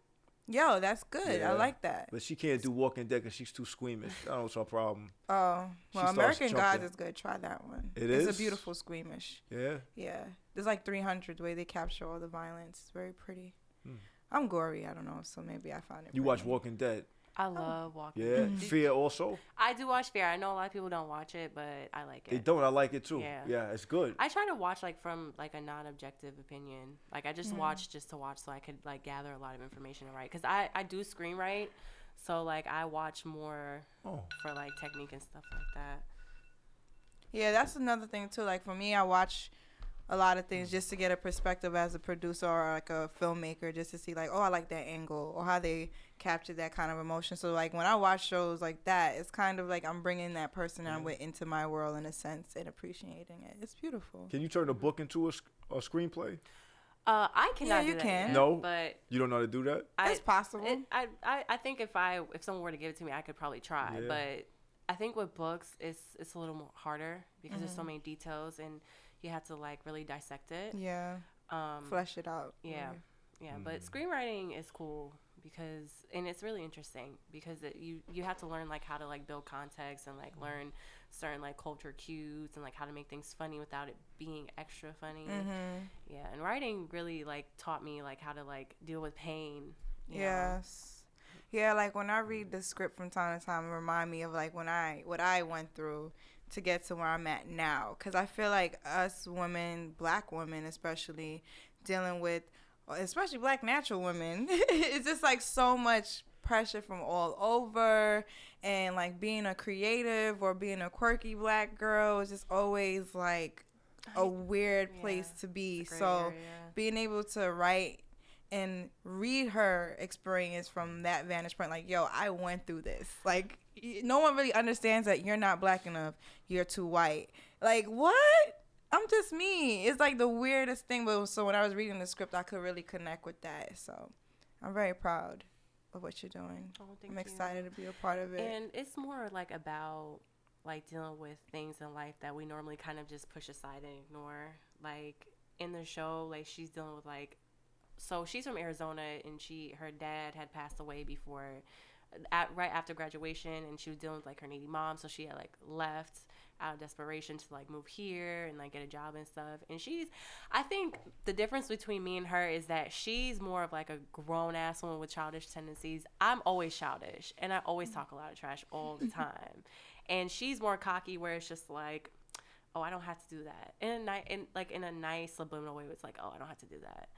Yo, that's good. Yeah. I like that. But she can't do Walking Dead because she's too squeamish. I don't know what's her problem. Oh, well, American Gods is good. Try that one. It it's is? a beautiful squeamish. Yeah. Yeah, there's like 300 the way they capture all the violence. It's very pretty. Hmm. I'm gory. I don't know, so maybe I find it. You watch. Walking Dead. I love walking. Yeah. Mm. Fear also. I do watch Fear. I know a lot of people don't watch it, but I like it. They don't. I like it too. Yeah. Yeah, it's good. I try to watch like from like a non-objective opinion. Like I just Mhm. watch just to watch, so I could like gather a lot of information to write. Cause I I do screenwrite, so like I watch more Oh. for like technique and stuff like that. Yeah, that's another thing too. Like for me, I watch a lot of things just to get a perspective as a producer or like a filmmaker, just to see like, oh, I like that angle or how they captured that kind of emotion. So like when I watch shows like that, it's kind of like I'm bringing that person I'm with into my world in a sense and appreciating it. It's beautiful. Can you turn a book into a, a screenplay? Uh, I cannot. Yeah, do you that can. yet, No? but You don't know how to do that? I It's possible. It, I, I I think if I if someone were to give it to me, I could probably try. Yeah. But I think with books, it's it's a little more harder because there's Mm-hmm. so many details and you have to like really dissect it. yeah, Um, flesh it out. yeah, yeah. But screenwriting is cool because and it's really interesting because it, you you have to learn like how to like build context and like learn certain like culture cues and like how to make things funny without it being extra funny. Mm-hmm. Yeah, and writing really like taught me like how to like deal with pain. you know? Yes. Yeah, like when I read the script from time to time, it remind me of like when I what I went through to get to where I'm at now. Cause I feel like us women, black women especially, dealing with, especially black natural women, <laughs> it's just like so much pressure from all over, and like being a creative or being a quirky black girl is just always like a weird Yeah, place to be. It's a gray So area. being able to write and read her experience from that vantage point like yo i went through this. Like no one really understands that you're not black enough. You're too white. Like what i'm just me it's like the weirdest thing but so when i was reading the script i could really connect with that so i'm very proud of what you're doing Oh, i'm you. excited to be a part of it And it's more like about like dealing with things in life that we normally kind of just push aside and ignore. Like in the show, like she's dealing with like so she's from Arizona and she her dad had passed away before at, right after graduation and she was dealing with like her needy mom so she had like left out of desperation to like move here and like get a job and stuff. And she's i think the difference between me and her is that she's more of like a grown ass woman with childish tendencies. I'm always childish and i always talk a lot of trash all the <laughs> time. And she's more cocky where it's just like oh i don't have to do that. In a ni- in like in a nice subliminal way it's like oh i don't have to do that.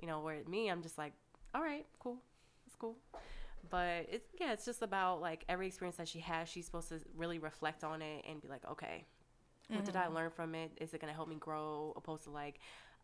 You know where me i'm just like all right cool. It's cool but it's yeah it's just about like every experience that she has she's supposed to really reflect on it and be like okay what did i mm. learn from it? Is it going to help me grow? Opposed to like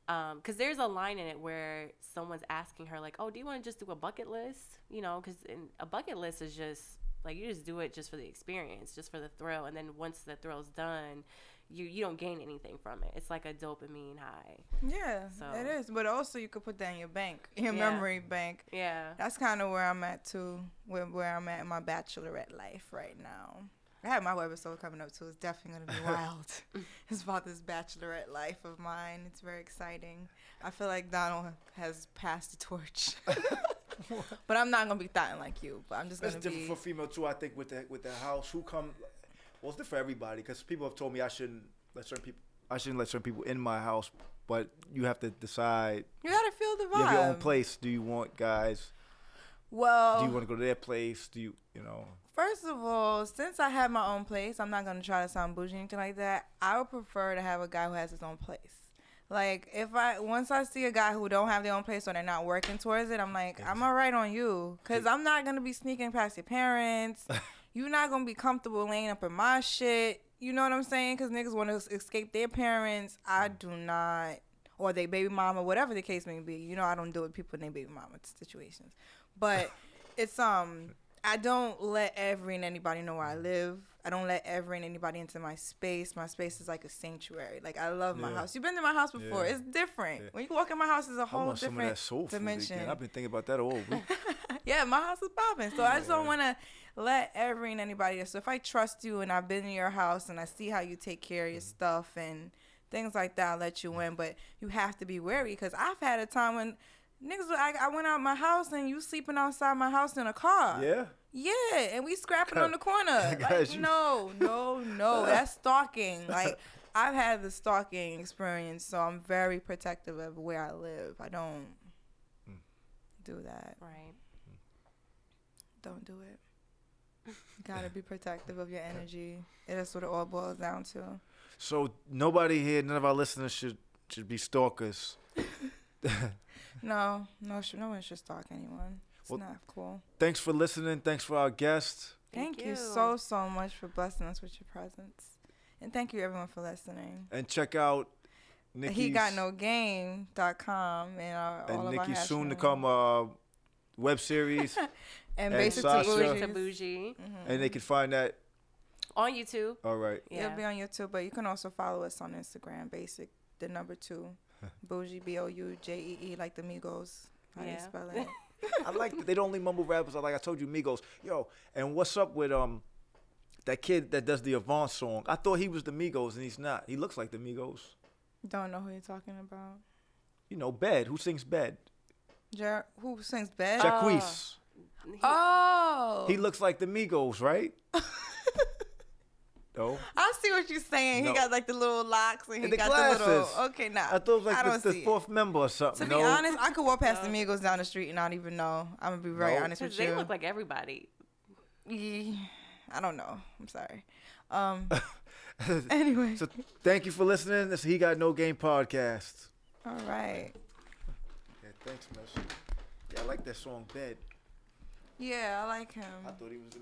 um, because there's a line in it where someone's asking her like oh do you want to just do a bucket list? You know because a bucket list is just like you just do it just for the experience just for the thrill and then once the thrill's done you you don't gain anything from it it's like a dopamine high yeah So- it is but also you could put that in your bank <laughs> your Yeah. memory bank yeah That's kind of where I'm at too, where, where I'm at in my bachelorette life right now. I have my episode coming up too. It's definitely gonna be <laughs> wild. <laughs> it's about this bachelorette life of mine. It's very exciting. I feel like Donald has passed the torch, but I'm not gonna be thoughting like you. But I'm just That's gonna different be. for female too. I think with the with the house, who come, well, it's different for everybody because people have told me I shouldn't let certain people, I shouldn't let certain people in my house but you have to decide You gotta feel the vibe. you have your own place. Do you want guys? Well, Do you want to go to their place? Do you you know? First of all, since I have my own place, I'm not gonna try to sound bougie or anything like that. I would prefer to have a guy who has his own place. Like if I once I see a guy who don't have their own place or they're not working towards it, I'm like, I'm alright on you, cause I'm not gonna be sneaking past your parents. <laughs> You're not gonna be comfortable laying up in my shit. You know what I'm saying? Cause niggas want to escape their parents. I do not, or they baby mama, whatever the case may be. You know, I don't deal with people in their baby mama situations, but <laughs> it's um. I don't let every and anybody know where I live. I don't let ever and anybody into my space. My space is like a sanctuary. Like I love my Yeah. house. You've been to my house before. Yeah. It's different. Yeah. When you walk in my house, it's a whole want some of different that dimension. I've been thinking about that all week. <laughs> yeah, my house is popping. So I just don't want to let every and anybody. So if I trust you and I've been in your house and I see how you take care of your stuff and things like that, I'll let you in. But you have to be wary because I've had a time when niggas, I, I went out my house and you sleeping outside my house in a car. yeah. Yeah, and we scrapping on the <laughs> corner. Like, you. no, no, no. That's stalking. <laughs> Like I've had the stalking experience, so I'm very protective of where I live. I don't Mm. do that. Right. Don't do it. You gotta be protective of your energy. And That's what it all boils down to. So nobody here, none of our listeners should should be stalkers. <laughs> No, no, sh- no one should stalk anyone. It's Well- not cool. Thanks for listening. Thanks for our guest. Thank, Thank you. you. so so much for blessing us with your presence, and thank you everyone for listening. And check out Nikki's he got no game.com and uh, all and of our Nikki's soon to come uh, web series, <laughs> and, and basic Sasha. to Bougie to bougies. bougie and they can find that. on YouTube. All right. Yeah. It'll be on YouTube, but you can also follow us on Instagram. Basic, the number two, <laughs> bougie b o u j e e like the Migos. How do you spell it? <laughs> I like that they don't only mumble rappers. I like I told you, Migos. Yo, and what's up with um that kid that does the Avant song? I thought he was the Migos, and he's not. He looks like the Migos. Don't know who you're talking about. You know, Bed. Who sings Bed? Jer- who sings bed? Jack- Jacquees. He- oh, He looks like the Migos, right? <laughs> no. I see what you're saying. No. He got like the little locks and he And the got the little. glasses. Okay, nah. I thought it was like don't the, see the it. fourth member or something. To be honest, I could walk past the Migos down the street and not even know. I'm gonna be very No. honest 'cause with they you. They look like everybody. Yeah, I don't know. I'm sorry. Um. <laughs> anyway, so thank you for listening. This He Got No Game podcast. all right. Yeah, thanks, Mesh. Yeah, I like that song, Bed. Yeah, I like him. I thought he was